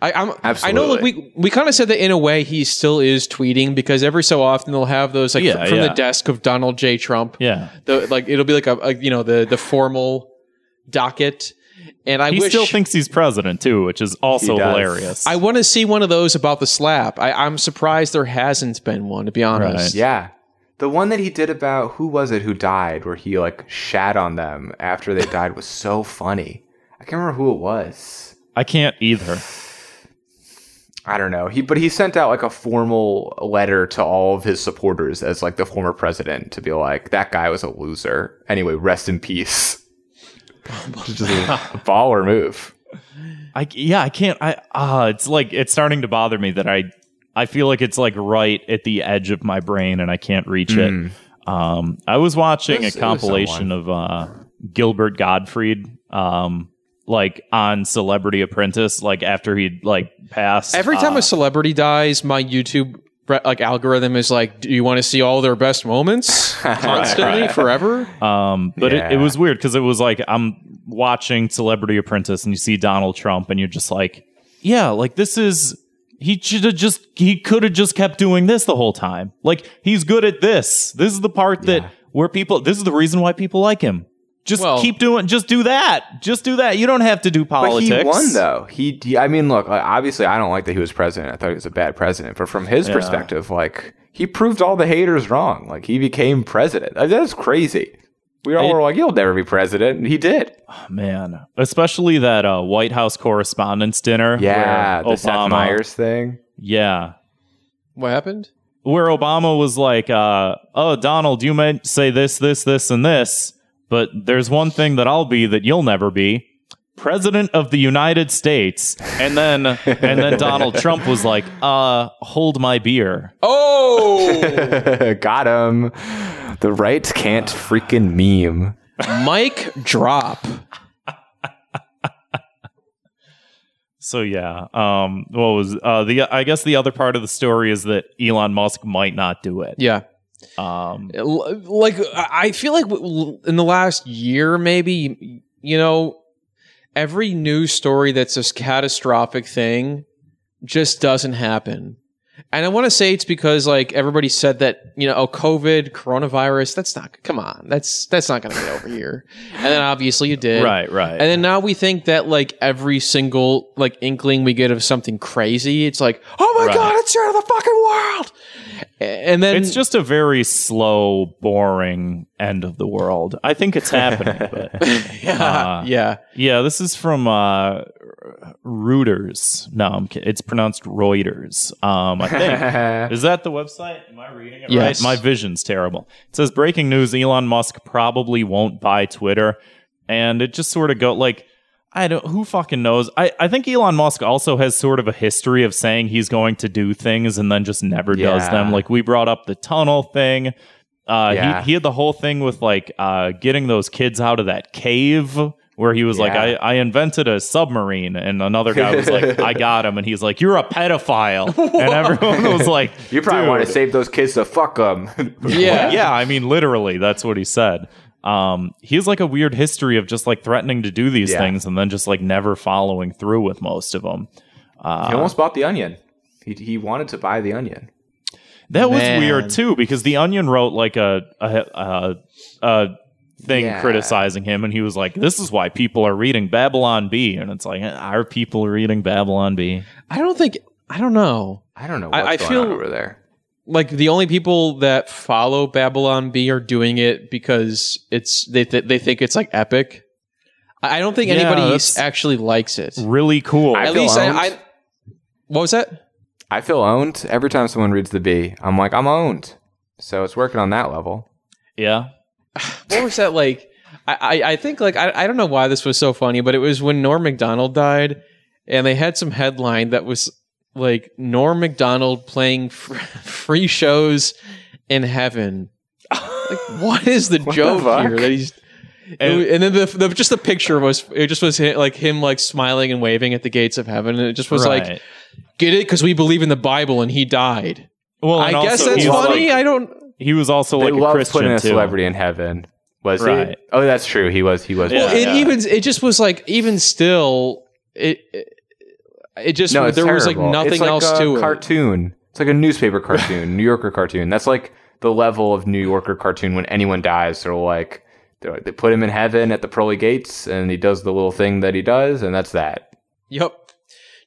I, I'm, I know, like we we kind of said that in a way he still is tweeting because every so often they'll have those like Yeah, from the yeah. desk of Donald J. Trump. yeah. The, like it'll be like a, a you know the the formal docket. And I He wish still thinks he's president too, which is also hilarious. I want to see one of those about the slap. I, I'm surprised there hasn't been one, to be honest. Right. Yeah. The one that he did about who was it who died, where he like shat on them after they *laughs* died, was so funny. I can't remember who it was. I can't either. I don't know. He but he sent out like a formal letter to all of his supporters as like the former president to be like that guy was a loser. Anyway, rest in peace. Just a, *laughs* a baller move. I yeah, I can't. I ah, it's like it's starting to bother me that I I feel like it's like right at the edge of my brain and I can't reach it. Um, I was watching. Was- a compilation of uh, Gilbert Gottfried, um, like on Celebrity Apprentice, like after he'd like passed. Every time uh, a celebrity dies, my YouTube re- like algorithm is like, "Do you want to see all their best moments *laughs* constantly, forever?" Um, but it, it was weird because it was like I'm watching Celebrity Apprentice and you see Donald Trump and you're just like, yeah, like this is he should have just he could have just kept doing this the whole time. Like he's good at this. This is the part that where people. This is the reason why people like him. Just Well- keep doing. Just do that. Just do that. You don't have to do politics. But he won though. He, he- I mean, look. like, Obviously, I don't like that he was president. I thought he was a bad president. But from his Yeah. perspective, like he proved all the haters wrong. Like he became president. Like, that's crazy. We all I- were like, "He'll never be president," and he did. man. Especially that uh, White House Correspondents' Dinner. Yeah, where the Seth Obama- Meyers thing. Yeah, What happened? where Obama was like, uh, "Oh, Donald, you might say this, this, this, and this, but there's one thing that I'll be that you'll never be." President of the United States, and then and then Donald Trump was like, "Uh, hold my beer." Oh, *laughs* Got him. The right can't freaking meme. Mike drop. So yeah, um, what was uh the? I guess the other part of the story is that Elon Musk might not do it. Yeah, Um, like I I feel like in the last year, maybe you know, every news story that's this catastrophic thing just doesn't happen. And I want to say it's because like everybody said that, you know, oh, COVID, coronavirus, that's not, come on, that's, that's not going to get over here. And then obviously you did. Right, right. And then now we think that like every single like inkling we get of something crazy, it's like, oh my Right. God, it's end of the fucking world. And then it's just a very slow, boring end of the world. I think it's happening, but *laughs* yeah, uh, yeah. yeah, this is from uh, Reuters. No, I'm kidding. It's pronounced Reuters. Um, I think *laughs* is that the website? Am I reading it Yes. right? My vision's terrible. It says breaking news: Elon Musk probably won't buy Twitter, and it just sort of go like. I don't. Who fucking knows? I, I think Elon Musk also has sort of a history of saying he's going to do things and then just never does them. Like we brought up the tunnel thing. Uh, Yeah. he, he had the whole thing with like uh, getting those kids out of that cave where he was like, I, I invented a submarine. And another guy was like, *laughs* I got him. And he's like, You're a pedophile. and everyone was like, You probably want to save those kids to fuck them. *laughs* Yeah. Yeah, I mean, literally, that's what he said. Um, he has like a weird history of just like threatening to do these Yeah. things and then just like never following through with most of them. he almost bought the onion. He, he wanted to buy the onion. That was weird too because the Onion wrote like a a, a, a thing Yeah. criticizing him, and he was like, "This is why people are reading Babylon Bee," and it's like, are people are reading Babylon Bee? I don't think, I don't know. I don't know I- what's I going feel- on over there. like the only people that follow Babylon Bee are doing it because it's they th- they think it's like epic. I I don't think Yeah, anybody actually likes it. Really cool. I At least I. I. What was that? I feel owned every time someone reads the Bee. I'm like, I'm owned. So it's working on that level. yeah, What was that like? I I, I think like I I don't know why this was so funny, but it was when Norm Macdonald died, and they had some headline that was like Norm Macdonald playing fr- *laughs* free shows in heaven. Like, what is the *laughs* joke fuck? here that he's? And- And, and then the, the just the picture was it just was hi- like him like smiling and waving at the gates of heaven and it just was like get it because we believe in the Bible and he died. well, I guess also that's funny. like- I don't. he was also They like a love Christian putting a too. celebrity in heaven. Was Right. he? Oh, that's true. He was. He was. Yeah. Well, it yeah. even it just was like even still it it, it just No, it's there was like nothing it's like else a to it. cartoon. It's like a newspaper cartoon, New Yorker cartoon. That's like the level of New Yorker cartoon when anyone dies. They're like, they're like they put him in heaven at the pearly gates, and he does the little thing that he does, and that's that. Yep.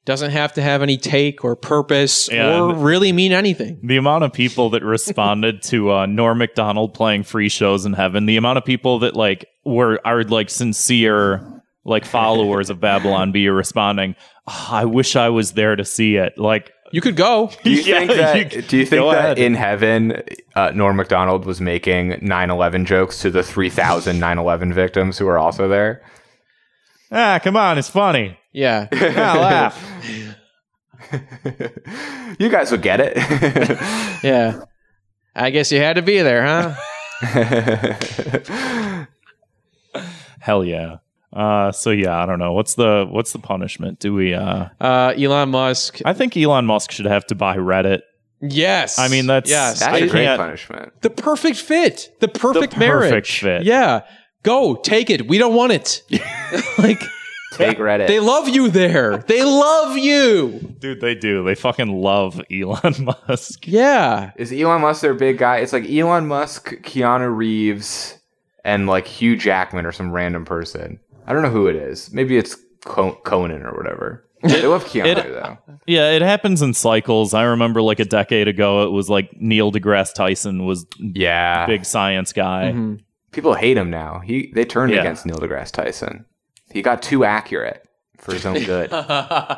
Doesn't have to have any take or purpose Yeah, or really mean anything. The amount of people that responded to uh, Norm Macdonald playing free shows in heaven, the amount of people that like were are like sincere like followers of Babylon Bee responding. "Ah, I wish I was there to see it. Like, You could go. *laughs* Do you Yeah, think that? you- do you think that ahead. in heaven, uh, Norm Macdonald was making 9/11 jokes to the 3,000 9/11 victims who are also there? ah, come on, it's funny. Yeah. *laughs* Ah, laugh. *laughs* you guys would get it. *laughs* Yeah. I guess you had to be there, huh? Hell yeah. Uh, so yeah, I don't know. What's the what's the punishment? Do we? Uh, Uh, Elon Musk. I think Elon Musk should have to buy Reddit. Yes. I mean, that's- yes. That's I a great punishment. the perfect fit. The perfect perfect marriage. fit. Yeah. Go take it. We don't want it. like Take *laughs* Reddit. they love you there. They love you. Dude, they do. They fucking love Elon *laughs* Musk. Yeah. Is Elon Musk their big guy? It's like Elon Musk, Keanu Reeves, and like Hugh Jackman or some random person. I don't know who it is. Maybe it's Conan or whatever. They love Keanu It- though. Yeah, it happens in cycles. I remember like a decade ago, it was like Neil deGrasse Tyson was Yeah, big science guy. Mm-hmm. people hate him now. He they turned Yeah. against Neil deGrasse Tyson. He got too accurate for his own good. *laughs* *laughs*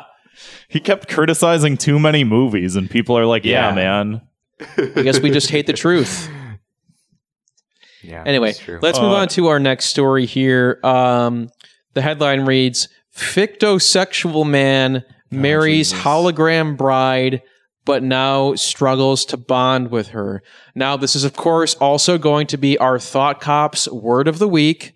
He kept criticizing too many movies, and people are like, "Yeah, Yeah. man." I guess we just hate the truth. *laughs* Yeah. Anyway, let's move Uh, on to our next story here. Um, the headline reads Fictosexual man marries hologram bride, but now struggles to bond with her. Now, this is, of course, also going to be our Thought Cops word of the week,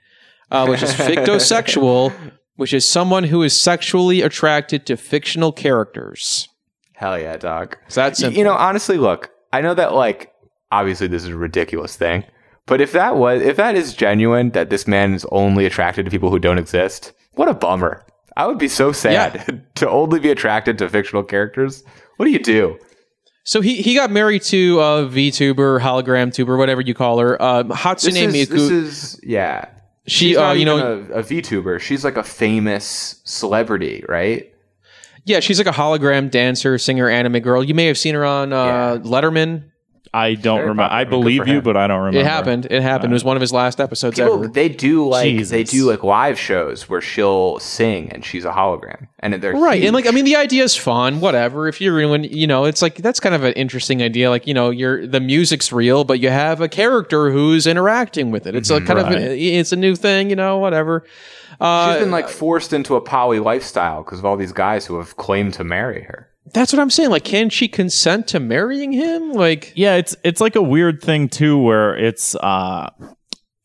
uh, which is fictosexual, *laughs* which is someone who is sexually attracted to fictional characters. Hell yeah, dog. Is that Y- simple? You know, honestly, look, I know that like obviously this is a ridiculous thing, But if that was if that is genuine that this man is only attracted to people who don't exist, what a bummer. I would be so sad *laughs* to only be attracted to fictional characters. What do you do? So he, he got married to a VTuber, hologram tuber, whatever you call her, um, Hatsune This is, Miku. this is yeah. She, She's uh, you even know, a, a VTuber. She's like a famous celebrity, right? yeah, she's like a hologram dancer, singer, anime girl. You may have seen her on uh, Yeah. Letterman. I don't Very remember. I believe you, but I don't remember. It happened. It happened. it was one of his last episodes People, ever. they do like they do like live shows where she'll sing and she's a hologram, and they're Right. And like, I mean, the idea is fun, whatever. If you're when you know, it's like that's kind of an interesting idea. Like, you know, you're the music's real, but you have a character who's interacting with it. It's a kind of Right. it's a new thing, you know, whatever. Uh, she's been like forced into a poly lifestyle because of all these guys who have claimed to marry her. That's what I'm saying. Like, can she consent to marrying him? Like, Yeah, it's it's like a weird thing too, where it's uh,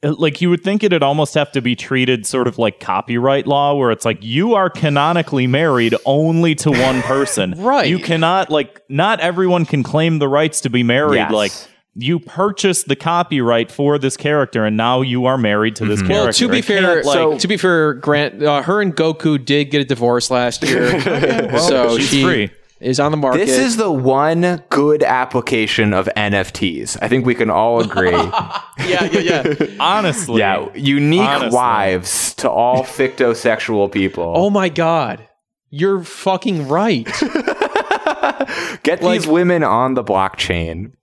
like you would think it'd almost have to be treated sort of like copyright law, where it's like you are canonically married only to one person. *laughs* Right. You cannot like not everyone can claim the rights to be married. Yes. Like you purchased the copyright for this character, and now you are married to this character. well, to be It fair, can't, like, to be fair, Grant, uh, her and Goku did get a divorce last year, *laughs* so she's she free. Is on the market. This is the one good application of NFTs. I think we can all agree. *laughs* yeah, yeah, yeah. *laughs* honestly, yeah, unique Honestly. wives to all fictosexual people. oh my god, you're fucking right. *laughs* Get these women on the blockchain.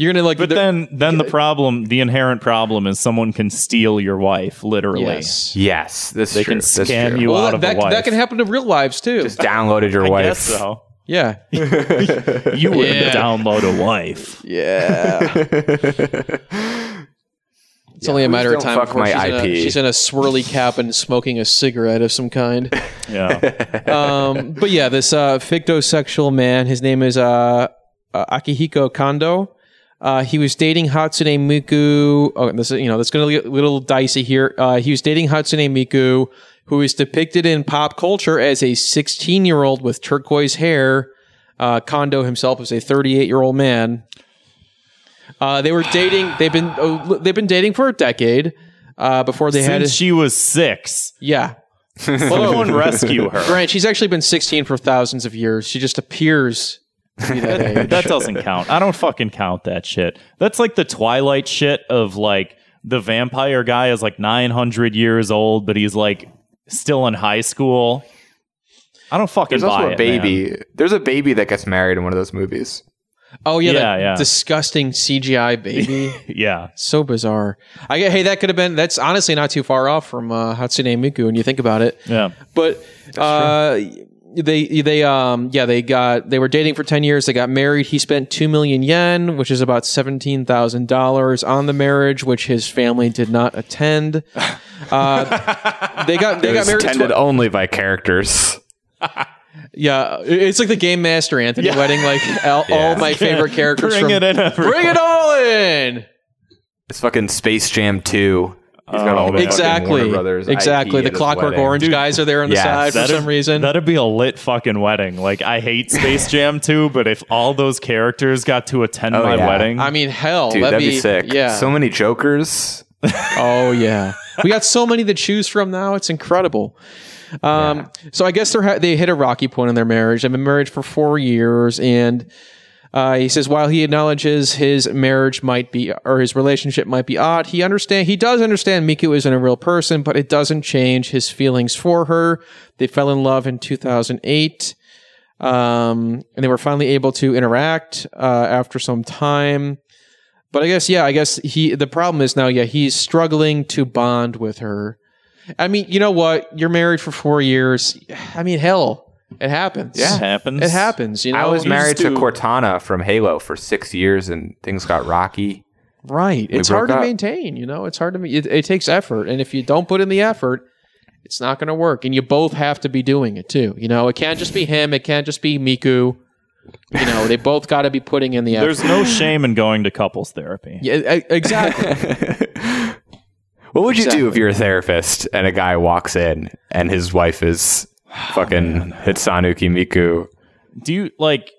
You're gonna like, But the- then, then the problem, the inherent problem, is someone can steal your wife, literally. yes. Yes, this They is true. can That's scam true. you Well, out that, of that, a wife. that can happen to real lives too. Just downloaded your I wife. guess so. *laughs* yeah. *laughs* You would Yeah. download a wife. Yeah. It's only a matter of don't time fuck before my she's in, a, IP. she's in a swirly cap and smoking a cigarette of some kind. *laughs* Yeah. um, but yeah, this uh, fictosexual man, his name is uh, uh, Akihiko Kondo. Uh, he was dating Hatsune Miku. Oh, this is you know that's going to get a little dicey here. Uh, he was dating Hatsune Miku, who is depicted in pop culture as a 16 year old with turquoise hair. Uh, Kondo himself is a 38 year old man. Uh, they were dating. They've been oh, they've been dating for a decade. Uh, before they had Since she was six. yeah. *laughs* Someone rescue her. Grant, she's actually been 16 for thousands of years. She just appears *laughs* that doesn't count. I don't fucking count that shit. That's like the Twilight shit of like the vampire guy is like 900 years old, but he's like still in high school. I don't fucking There's buy also a it, baby. man. There's a baby that gets married in one of those movies. Oh yeah, Yeah, that yeah. disgusting CGI baby. *laughs* Yeah. so bizarre. I get, hey, that could have been. That's honestly not too far off from uh, Hatsune Miku when you think about it. Yeah. But uh, they they um yeah they got they were dating for ten years. They got married. He spent two million yen, which is about seventeen thousand dollars, on the marriage, which his family did not attend. *laughs* Uh, they got they It got was married. attended twi- only by characters. *laughs* yeah, it's like the game master Anthony wedding. Like all, all my favorite *laughs* characters. Bring from, it in. everyone. Bring it all in. It's fucking Space Jam 2. He's got all the Exactly. Warner Brothers exactly. IP The at Clockwork wedding. Orange guys are there on the Yes. side for That'd- some reason. That'd be a lit fucking wedding. Like I hate Space *laughs* Jam too, but if all those characters got to attend Oh, my yeah. wedding, I mean, hell, Dude, that'd, that'd be sick. Yeah. So many Jokers. *laughs* oh yeah. We got so many to choose from now. It's incredible. Um, So I guess they are they hit a rocky point in their marriage. They've been married for four years, and uh, he says while he acknowledges his marriage might be or his relationship might be odd, he understand he does understand Miku isn't a real person, but it doesn't change his feelings for her. They fell in love in 2008. Um, and they were finally able to interact uh, after some time. But I guess, yeah, I guess he. The problem is now, yeah, he's struggling to bond with her. I mean, you know what? You're married for four years. I mean, hell, it happens. Yeah, it happens. it happens. You know, I was You married just to Cortana from Halo for six years and things got rocky. Right. It's broke hard to maintain. You know, it's hard to. It, it takes effort, and if you don't put in the effort, it's not going to work. And you both have to be doing it too. You know, it can't just be him. It can't just be Miku. You know, they both got to be putting in the effort. There's no shame in going to couples therapy. yeah, exactly. *laughs* What would you do if you're a therapist and a guy walks in and his wife is fucking Hitsanuki Miku? Do you like?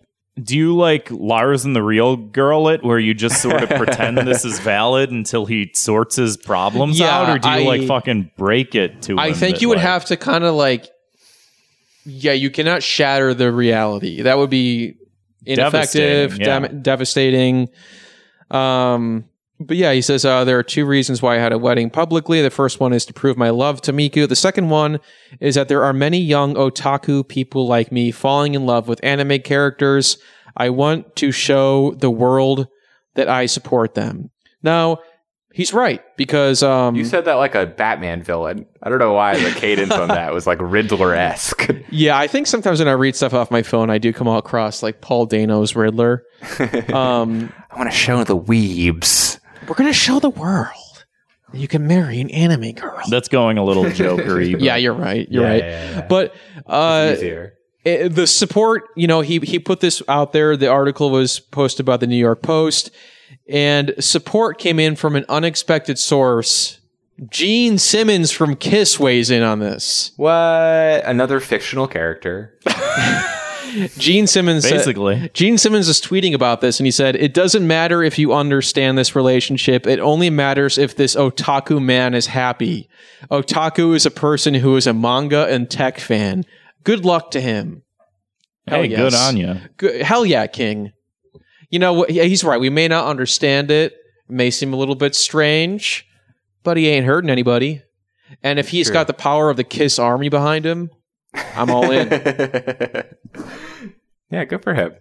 do you like Lars and the Real Girl it, where you just sort of pretend *laughs* this is valid until he sorts his problems Yeah, out, or do you like fucking break it to him? I think that, you would like- have to kind of like, yeah, you cannot shatter the reality. That would be ineffective, Devastating, yeah. dam- devastating. Um, but yeah, he says uh, there are two reasons why I had a wedding publicly. The first one is to prove my love to Miku. The second one is that there are many young otaku people like me falling in love with anime characters. I want to show the world that I support them. Now, he's right because um, You said that like a Batman villain. I don't know why the cadence on that was like Riddler esque. *laughs* Yeah, I think sometimes when I read stuff off my phone, I do come across like Paul Dano's Riddler. *laughs* Um, I want to show the weebs. We're gonna show the world that you can marry an anime girl. That's going a little *laughs* jokery. but- yeah, you're right. You're Yeah, right. yeah, yeah. But uh, Easier. it- the support, you know, he he put this out there. The article was posted by the New York Post, and support came in from an unexpected source. Gene Simmons from Kiss weighs in on this. What? Another fictional character. *laughs* Gene Simmons said- Gene Simmons is tweeting about this and he said, It doesn't matter if you understand this relationship. It only matters if this otaku man is happy. Otaku is a person who is a manga and tech fan. Good luck to him. Hell Hey, yes. good on you. Good, hell yeah, King. You know what? He's right. We may not understand it. It may seem a little bit strange, but he ain't hurting anybody. And if he's True. got the power of the Kiss army behind him, I'm all in. *laughs* yeah, good for him.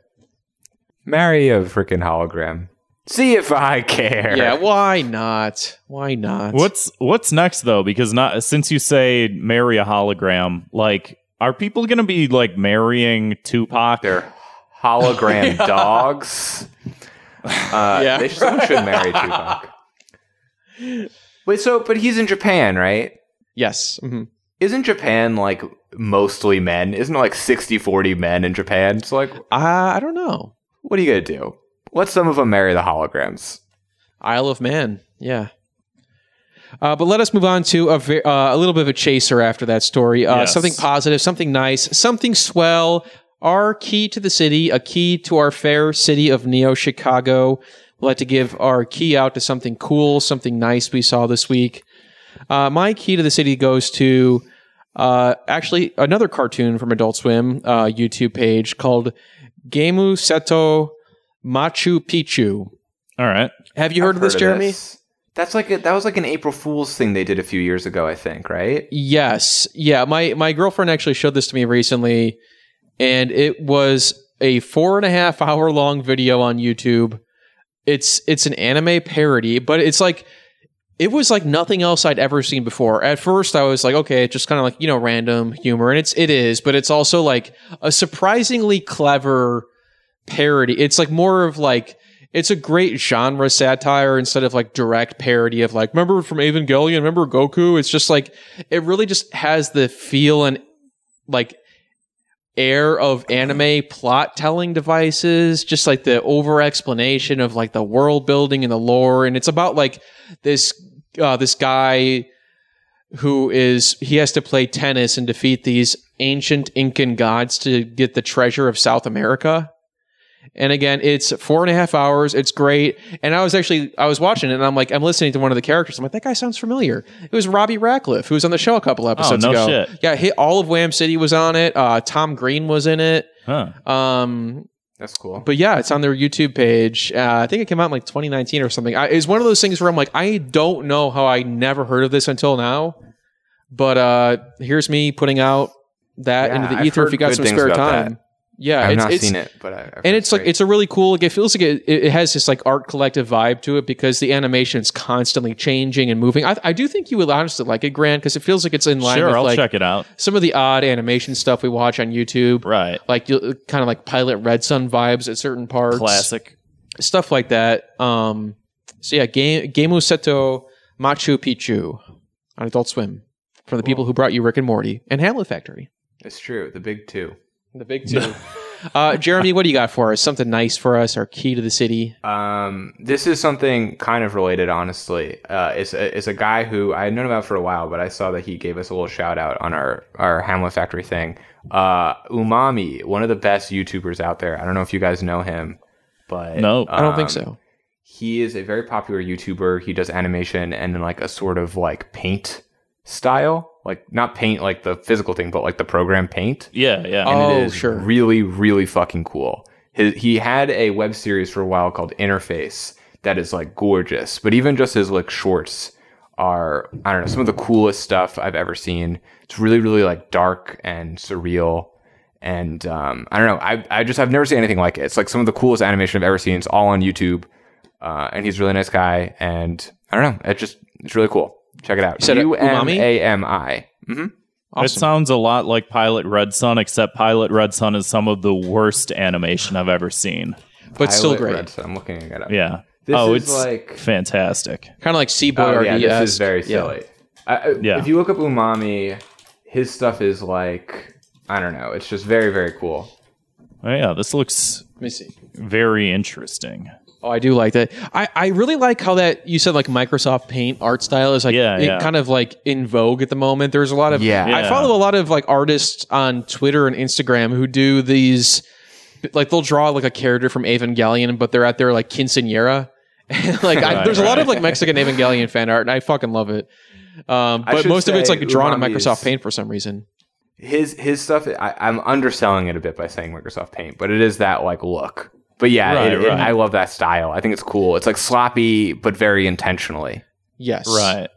Marry a freaking hologram. See if I care. yeah, why not? Why not? What's what's next though? Because not since you say marry a hologram, like are people going to be like marrying Tupac? They're hologram *laughs* dogs. Uh, *laughs* Yeah. they should, someone should marry Tupac. Wait, so but he's in Japan, right? Yes. hmm Isn't Japan like mostly men? Isn't it like 60-40 men in Japan? It's like, I I don't know. what are you gonna do? Let some of them marry the holograms. Isle of Man. Yeah. Uh, but let us move on to a, ve- uh, a little bit of a chaser after that story. Uh, Yes. Something positive, something nice, something swell. Our key to the city, a key to our fair city of Neo Chicago. We'd like to give our key out to something cool, something nice we saw this week. Uh, my key to the city goes to uh, actually another cartoon from Adult Swim uh, YouTube page called Gemusetto Machu Picchu. All right. Have you heard of this, Jeremy? That's like a, that was like an April Fool's thing they did a few years ago, I think, right? Yes. Yeah. My my girlfriend actually showed this to me recently, and it was a four and a half hour long video on YouTube. It's it's an anime parody, but it's like it was like nothing else I'd ever seen before. At first, I was like, okay, it's just kind of like you know random humor, and it's it is, but it's also like a surprisingly clever parody. It's like more of like it's a great genre satire instead of like direct parody of like remember from Evangelion, remember Goku. It's just like it really just has the feel and like air of anime plot telling devices just like the over explanation of like the world building and the lore and it's about like this uh, this guy who is he has to play tennis and defeat these ancient incan gods to get the treasure of south america. And again it's four and a half hours. It's great. And i was actually i was watching it and i'm like i'm listening to one of the characters. I'm like that guy sounds familiar. It was Robby Rackleff who was on the show a couple episodes no ago. shit. yeah all of wham city was on it. Uh, tom green was in it. Huh. um, That's cool. but yeah, it's on their YouTube page. Uh, I think it came out in like 2019 or something. I, it's one of those things where I'm like, I don't know how I never heard of this until now. But uh, here's me putting out that Yeah, into the ether if you got some spare time. that. Yeah, I've it's, not it's, seen it, but I, I've and heard it's like it's a really cool. Like, it feels like it, it has this like art collective vibe to it because the animation is constantly changing and moving. I, I do think you would honestly like it, Grant, because it feels like it's in line Sure, with I'll like check it out. some of the odd animation stuff we watch on YouTube. Right. Like you kind of like Pilot Red Sun vibes at certain parts Classic. stuff like that. Um, so yeah, Game Gemusetto Machu Picchu on Adult Swim from the people who brought you Rick and Morty and Hamlet Factory. It's true. The big two. The big two. *laughs* Uh, Jeremy, what do you got for us? Something nice for us? Our key to the city. Um, this is something kind of related, honestly. Uh, it's a, it's a guy who I had known about for a while, but I saw that he gave us a little shout out on our our Hamlet Factory thing. Uh, Umami, one of the best YouTubers out there. I don't know if you guys know him, but No. I don't think um, so. He is a very popular YouTuber. He does animation and in like a sort of like paint style, like not paint like the physical thing, but like the program paint Yeah, yeah. Oh, and it is sure. really, really fucking cool. His, he had a web series for a while called Interface that is like gorgeous, but even just his like shorts are I don't know some of the coolest stuff I've ever seen. It's really, really like dark and surreal. And um, I don't know. I I just I've never seen anything like it. It's like some of the coolest animation I've ever seen. It's all on YouTube, uh, and he's a really nice guy. And I don't know. It just it's really cool. Check it out. said Umami? A M I. Mm-hmm. It sounds a lot like Pilot Red Sun, except Pilot Red Sun is some of the worst animation I've ever seen. but still great. I'm looking it up. Yeah. This oh, is it's like fantastic. Kind of like Seaboy Oh or yeah, this is very Yeah. silly. I, I- Yeah. If you look up Umami, his stuff is like I don't know. It's just very very cool. Oh, yeah, this looks Let me see. very interesting. Oh, I do like that. I, I really like how that you said like Microsoft Paint art style is like Yeah, it yeah. kind of like in vogue at the moment. There's a lot of Yeah. I Yeah. follow a lot of like artists on Twitter and Instagram who do these like they'll draw like a character from Evangelion, but they're at their like quinceanera. *laughs* And, like I, Right, there's a lot of like Mexican Evangelion fan art, and I fucking love it. Um, I but should most of it's say like drawn in Umami Microsoft Paint for some reason. His his stuff. I, I'm underselling it a bit by saying Microsoft Paint, but it is that like look. But yeah, Right, it, it- I love that style. I think it's cool. It's like sloppy, but very intentionally. Yes, Right.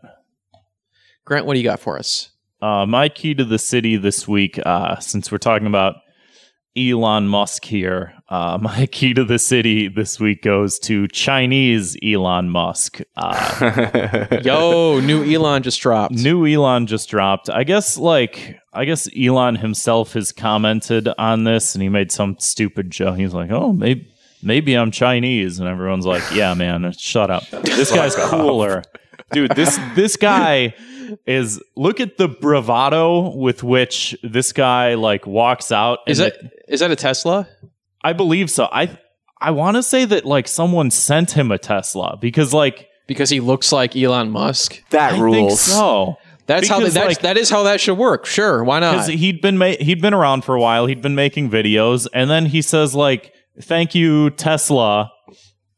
Grant, what do you got for us? Uh, my key to the city this week, uh, since we're talking about Elon Musk here, uh, *laughs* my key to the city this week goes to Chinese Elon Musk. Uh, *laughs* Yo, new Elon just dropped. new Elon just dropped. I guess, like, I guess Elon himself has commented on this, and he made some stupid joke. He's like, "Oh, maybe." Maybe I'm Chinese, and everyone's like, "Yeah, man, shut up. This guy's cooler, dude. This this guy is look at the bravado with which this guy like walks out. Is and that is that a Tesla? I believe so. I I want to say that like someone sent him a Tesla because like Because he looks like Elon Musk. that I think rules. so. That's how Because, that's, like- that is how that should work. Sure, why because not? he'd been ma- he'd been around for a while. He'd been making videos, and then he says like, "Thank you, Tesla."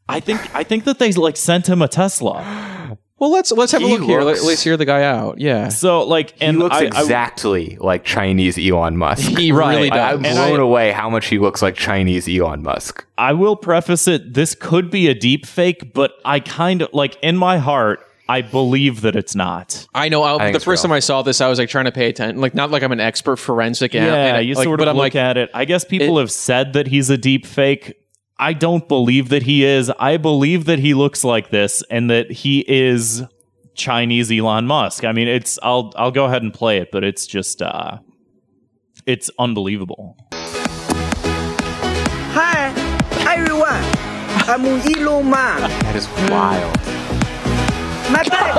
I think I think that they like sent him a Tesla. *gasps* Well, let's let's have a He look here. Let, looks- let's hear the guy out. Yeah, So like, He and looks I, I- exactly like Chinese Elon Musk. *laughs* he Right. really I, does. I'm And blown I- away how much he looks like Chinese Elon Musk. I will preface it. This could be a deep fake, but I kind of like in my heart, I believe that it's not. I know. I, think the first real. time I saw this, I was like trying to pay attention. Like not like I'm an expert forensic. Yeah, and I- you like, sort of look like, at it. I guess people It- have said that he's a deep fake. I don't believe that he is. I believe that he looks like this and that he is Chinese Elon Musk. I mean, it's I'll I'll go ahead and play it, but it's just uh it's unbelievable. Hi, everyone. I'm Elon Musk. That is wild. My bad.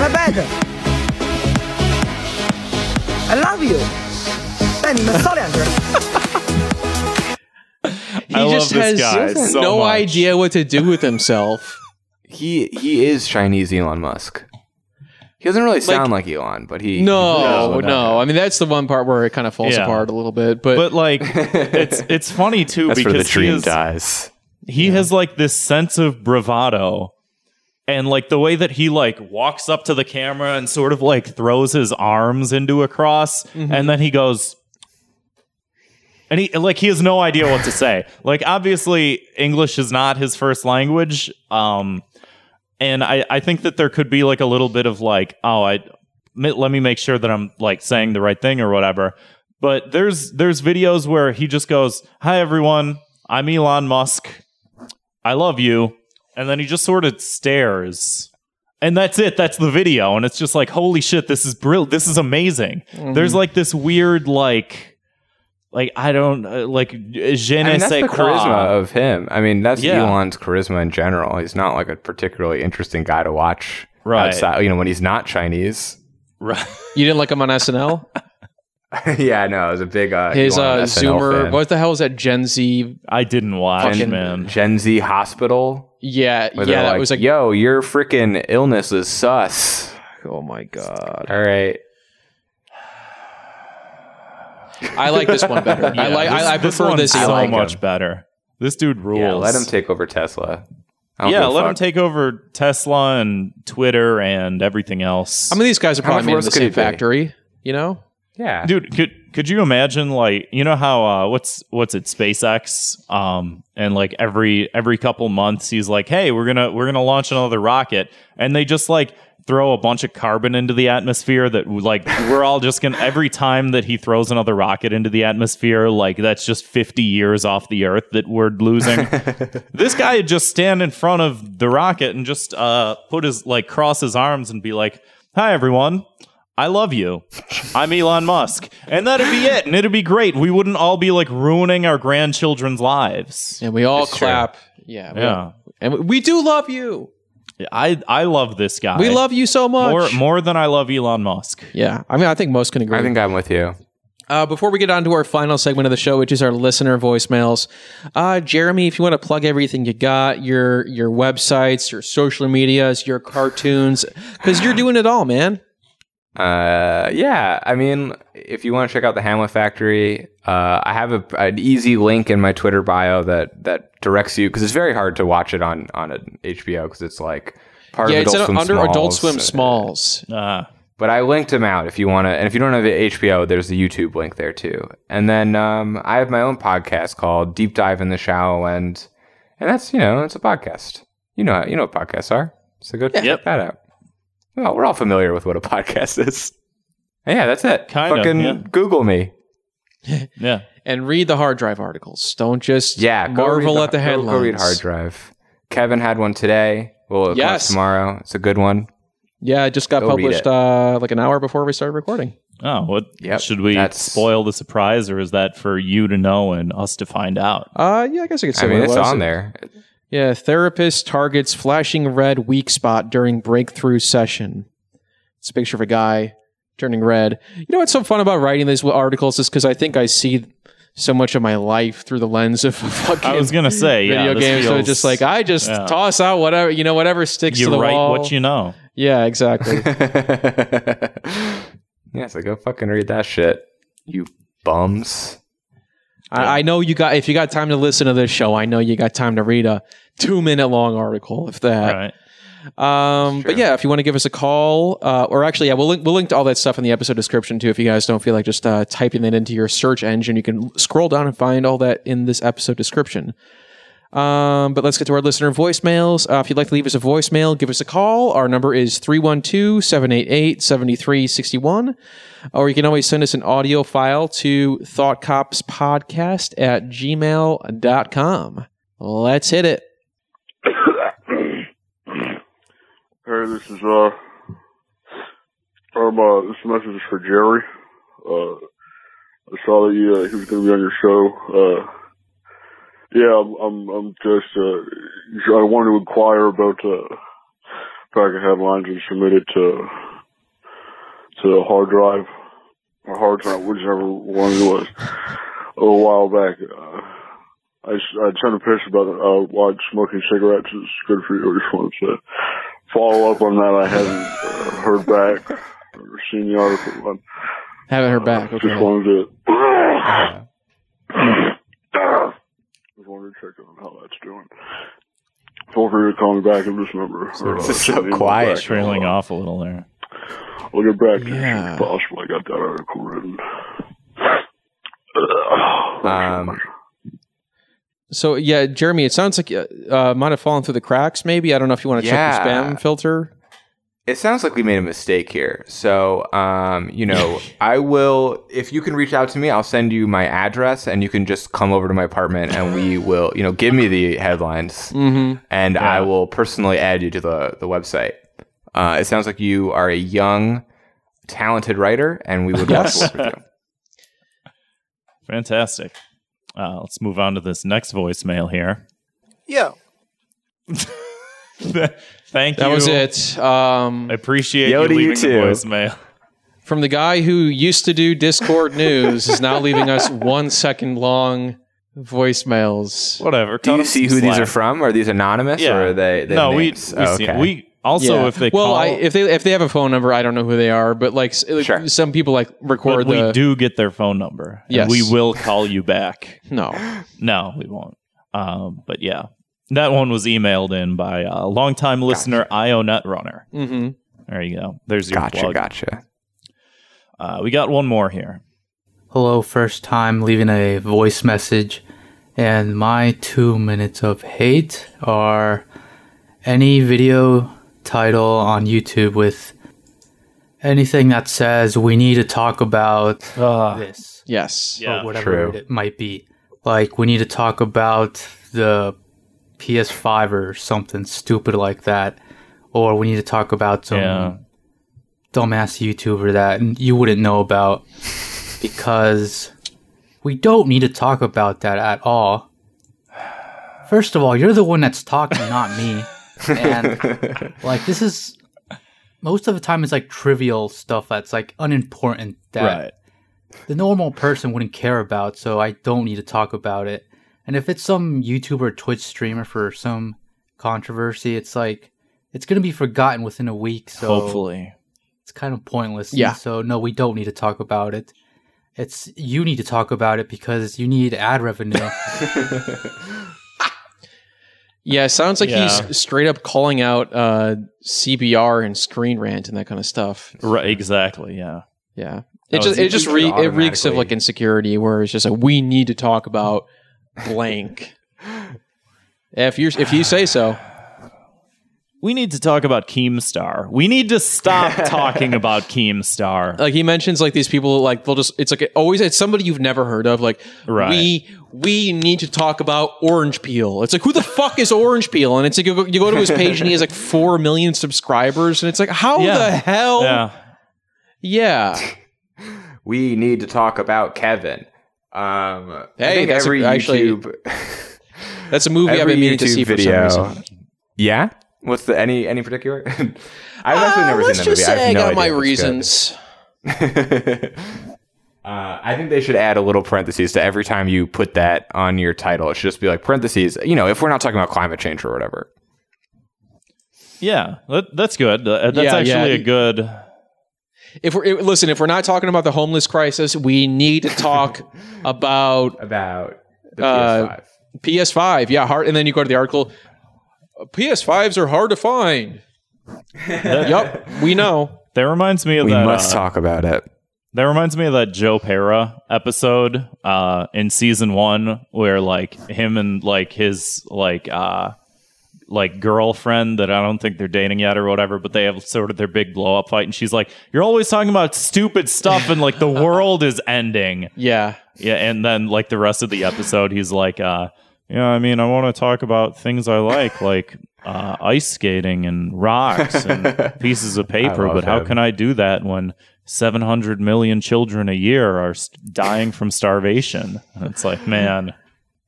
My bad. I love you. Uh, he I just love this guy has so no much. idea what to do with himself. *laughs* He he is Chinese Elon Musk. He doesn't really sound like, Elon, but he No, he no. I mean, that's the one part where it kind of falls Yeah. apart a little bit. But, but like *laughs* it's it's funny too That's where the because he is- dies. he has like this sense of bravado and like the way that he like walks up to the camera and sort of like throws his arms into a cross and then he goes and he like he has no idea what to say. Like obviously english is not his first language um and i i think that there could be like a little bit of like oh i let me make sure that i'm like saying the right thing or whatever. But there's there's videos where he just goes hi everyone. I'm elon musk. I love you. And then he just sort of stares. And that's it. That's the video. And it's just like, holy shit, this is brilliant. This is amazing. Mm-hmm. There's like this weird, like, like, I don't, uh, like, je I ne mean, that's sais the quoi. charisma of him. I mean, that's Yeah. Elon's charisma in general. He's not like a particularly interesting guy to watch. Right. Outside, you know, when he's not Chinese. Right. *laughs* you didn't like him on SNL? *laughs* yeah, no, it was a big uh, His uh, Zoomer. fan. What the hell is that? Gen Z. I didn't watch, Fucking- man. Gen Z Hospital. Yeah, Where yeah. they're That like, was like. yo, your freaking illness is sus. Oh my god. All right. I like this one better. *laughs* I like. this, I, I prefer one's this. so Elon. much better. This dude rules. Yeah, let him take over Tesla. Yeah, give a let him take over Tesla and Twitter and everything else. I mean, these guys are probably much made in the same it be? factory. You know. Yeah, dude, could could you imagine like you know how uh, what's what's it SpaceX? Um and like every every couple months he's like, hey, we're gonna we're gonna launch another rocket, and they just like throw a bunch of carbon into the atmosphere that like we're all just gonna every time that he throws another rocket into the atmosphere like that's just 50 years off the earth that we're losing. *laughs* This guy would just stand in front of the rocket and just uh put his like cross his arms and be like hi everyone I love you. I'm Elon Musk. And that'd be it. And it'd be great. We wouldn't all be like ruining our grandchildren's lives. And we all It's true. clap. Yeah. we- Yeah. And we do love you. I I love this guy. We love you so much. more more than I love Elon Musk. yeah. I mean, I think most can agree. I think I'm with you. Uh, before we get on to our final segment of the show, which is our listener voicemails, uh, Jeremy, if you want to plug everything you got, your your websites, your social medias, your cartoons, because you're doing it all, man. Uh, yeah. I mean, if you want to check out the Hamlet Factory, uh, I have a, an easy link in my Twitter bio that that directs you because it's very hard to watch it on on an HBO because it's like part yeah, of it's Adult in, Swim under Adult Swim Smalls. Uh, But I linked them out if you want to, and if you don't have HBO, there's the YouTube link there too. And then um, I have my own podcast called Deep Dive in the Shallow End, and that's you know it's a podcast. You know you know what podcasts are, so go check Yep. that out. Well, we're all familiar with what a *laughs* podcast is. Yeah, that's it. Kinda, Fucking yeah. Google me. *laughs* yeah. And read the hard drive articles. Don't just Yeah, go marvel read at the go- headlines. Go, read Hard Drive. Kevin had one today. Well, it Yes. tomorrow. It's a good one. Yeah, it just got Go published uh, like an hour before we started recording. Oh, what Yep, should we that's- spoil the surprise or is that for you to know and us to find out? Uh, yeah, I guess I could say I mean, what it it's was. on there. Yeah, therapist targets flashing red weak spot during breakthrough session. It's a picture of a guy turning red. You know what's so fun about writing these articles is because I think I see so much of my life through the lens of *laughs* fucking I was gonna say, video this games. so feels- it's just like I just yeah. toss out whatever you know, whatever sticks you to the write wall. what you know. yeah, exactly. *laughs* *laughs* yeah, so go fucking read that shit, you bums. I, I know you got if you got time to listen to this show. I know you got time to read a two minute long article, if that. Right. Um, but yeah, if you want to give us a call, uh, or actually, yeah, we'll link, we'll link to all that stuff in the episode description too. If you guys don't feel like just uh, typing that into your search engine, you can scroll down and find all that in this episode description. Um, but let's get to our listener voicemails. Uh, if you'd like to leave us a voicemail, give us a call. Our number is 312 788 7361. Or you can always send us an audio file to thoughtcopspodcast at gmail.com. Let's hit it. *coughs* Hey, this is uh, um, uh, this message is for Jerry. Uh, I saw that uh, he was going to be on your show. Uh, yeah, I'm, I'm, I'm just, uh, I wanted to inquire about, uh, packet headlines and submit it to, to a hard drive, or hard drive, whichever one it was, a little while back. Uh, I I sent a picture about uh, why smoking cigarettes is good for you. I just wanted to follow up on that. I haven't uh, heard back or seen the article. But Haven't heard back. Okay. Just wanted to. Just wanted to check on how that's doing. Feel free to call me back at this number. or, uh, This is so send me an email quiet. Trailing off a little there. I'll get back to you as soon Yeah. as possible. I got that article written. Um, So yeah, Jeremy, it sounds like uh, uh, might have fallen through the cracks. Maybe I don't know if you want to check your spam filter. It sounds like we made a mistake here. So, um, you know, *laughs* I will, if you can reach out to me, I'll send you my address and you can just come over to my apartment and we *laughs* will, you know, give me the headlines Mm-hmm. and I will personally add you to the, the website. Uh, it sounds like you are a young, talented writer and we would love to *laughs* work with you. Fantastic. Uh, let's move on to this next voicemail here. Yo, *laughs* Thank you. That was it. Um, I appreciate Yo you to you leaving the too. voicemail. from the guy who used to do Discord news is now leaving us *laughs* one second long voicemails. Whatever. Do cut you them see some who these slack. are from? Are these anonymous Yeah. or are they? they no, we names? we, see, okay. we also Yeah. if they well, call, I, if they if they have a phone number, I don't know who they are, but like, s- like, Sure. some people like but record we the do get their phone number. and Yes. we will call you back. *laughs* no. No, we won't. Um, but yeah, that one was emailed in by a longtime listener, IO Netrunner. hmm There you go. There's your Gotcha, plug. gotcha. Uh, we got one more here. Hello, first time leaving a voice message. And my two minutes of hate are any video title on YouTube with anything that says we need to talk about this Yes. Yeah, or whatever true. it might be. Like we need to talk about the PS5 or something stupid like that. Or we need to talk about some Yeah. dumbass YouTuber that you wouldn't know about because we don't need to talk about that at all. First of all, you're the one that's talking, not me. And like this is most of the time it's like trivial stuff that's like unimportant that Right. the normal person wouldn't care about, so I don't need to talk about it. And if it's some YouTuber or Twitch streamer for some controversy, it's like it's gonna be forgotten within a week. So Hopefully. it's kind of pointless. Yeah. So no, we don't need to talk about it. It's you need to talk about it because you need ad revenue. *laughs* Yeah, it sounds like Yeah. he's straight up calling out uh, CBR and Screen Rant and that kind of stuff. Right. Exactly. Yeah. Yeah, That it just it just re- it reeks of like insecurity, where it's just like we need to talk about blank. if you if you say so, We need to talk about Keemstar. We need to stop *laughs* talking about Keemstar. like he mentions like these people like they'll just it's like always it's somebody you've never heard of like Right. we we need to talk about orange peel it's like who the fuck is orange peel and it's like you go, you go to his page and he has like 4 million subscribers and it's like how Yeah. the hell Yeah. yeah we need to talk about Kevin. Um, Hey, think that's a- every actually- YouTube, *laughs* that's a movie i've every been meaning to YouTube see for video. some reason Yeah, what's the any any particular? *laughs* I've Uh, actually never let's seen that movie. just I have say I no got idea my reasons *laughs* uh, I think they should add a little parentheses to every time you put that on your title. It should just be like parentheses. You know, if we're not talking about climate change or whatever. Yeah. That, that's good. Uh, That's Yeah, actually yeah. a good. If we're if- listen if we're not talking about the homeless crisis we need to talk *laughs* about About the Uh, PS5. PS5, yeah, hard. And then you go to the article. PS5s are hard to find. *laughs* yep, we know. That reminds me of we that. must uh, talk about it. That reminds me of that Joe Pera episode uh, in season one where like him and like his like uh like girlfriend that I don't think they're dating yet or whatever, but they have sort of their big blow up fight and she's like, You're always talking about stupid stuff and like the *laughs* world is ending. Yeah, Yeah, and then like the rest of the episode he's like, uh yeah, I mean, I want to talk about things I like, like uh, ice skating and rocks and *laughs* pieces of paper. But how can I do that when 700 million children a year are dying from starvation? And it's like, *laughs* man,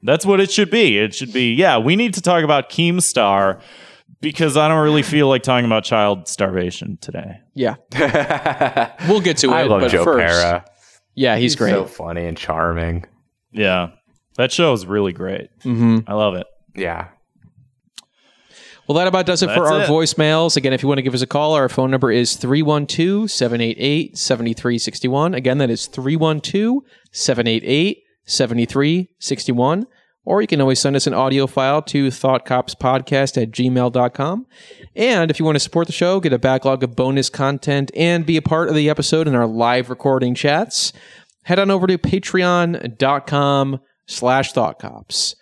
that's what it should be. It should be, yeah, we need to talk about Keemstar because I don't really feel like talking about child starvation today. yeah. *laughs* We'll get to it. I love but Joe first, Pera. Yeah, he's, great. So funny and charming. Yeah, that show is really great. hmm I love it. Yeah. Well, that about does it for our it. voicemails. Again, if you want to give us a call, our phone number is 312 788 7361. Again, that is 312 788 7361. Or you can always send us an audio file to thoughtcopspodcast at gmail.com. And if you want to support the show, get a backlog of bonus content, and be a part of the episode in our live recording chats, head on over to patreon.com slash thoughtcops.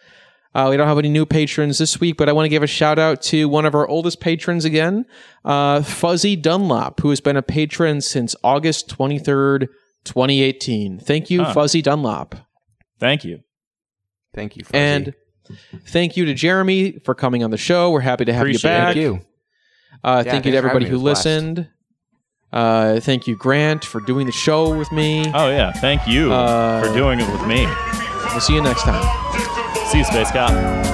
Uh, we don't have any new patrons this week, but I want to give a shout out to one of our oldest patrons again, uh, Fuzzy Dunlop, who has been a patron since August 23rd, 2018. Thank you, Huh. Fuzzy Dunlop. Thank you. Thank you. Fuzzy. And thank you to Jeremy for coming on the show. We're happy to have Appreciate you back. thank you. Uh, Yeah, thank you to everybody who me. It was a blast. listened. Uh, thank you, Grant, for doing the show with me. Oh yeah, thank you Uh, for doing it with me. We'll see you next time. See you, Space Cop.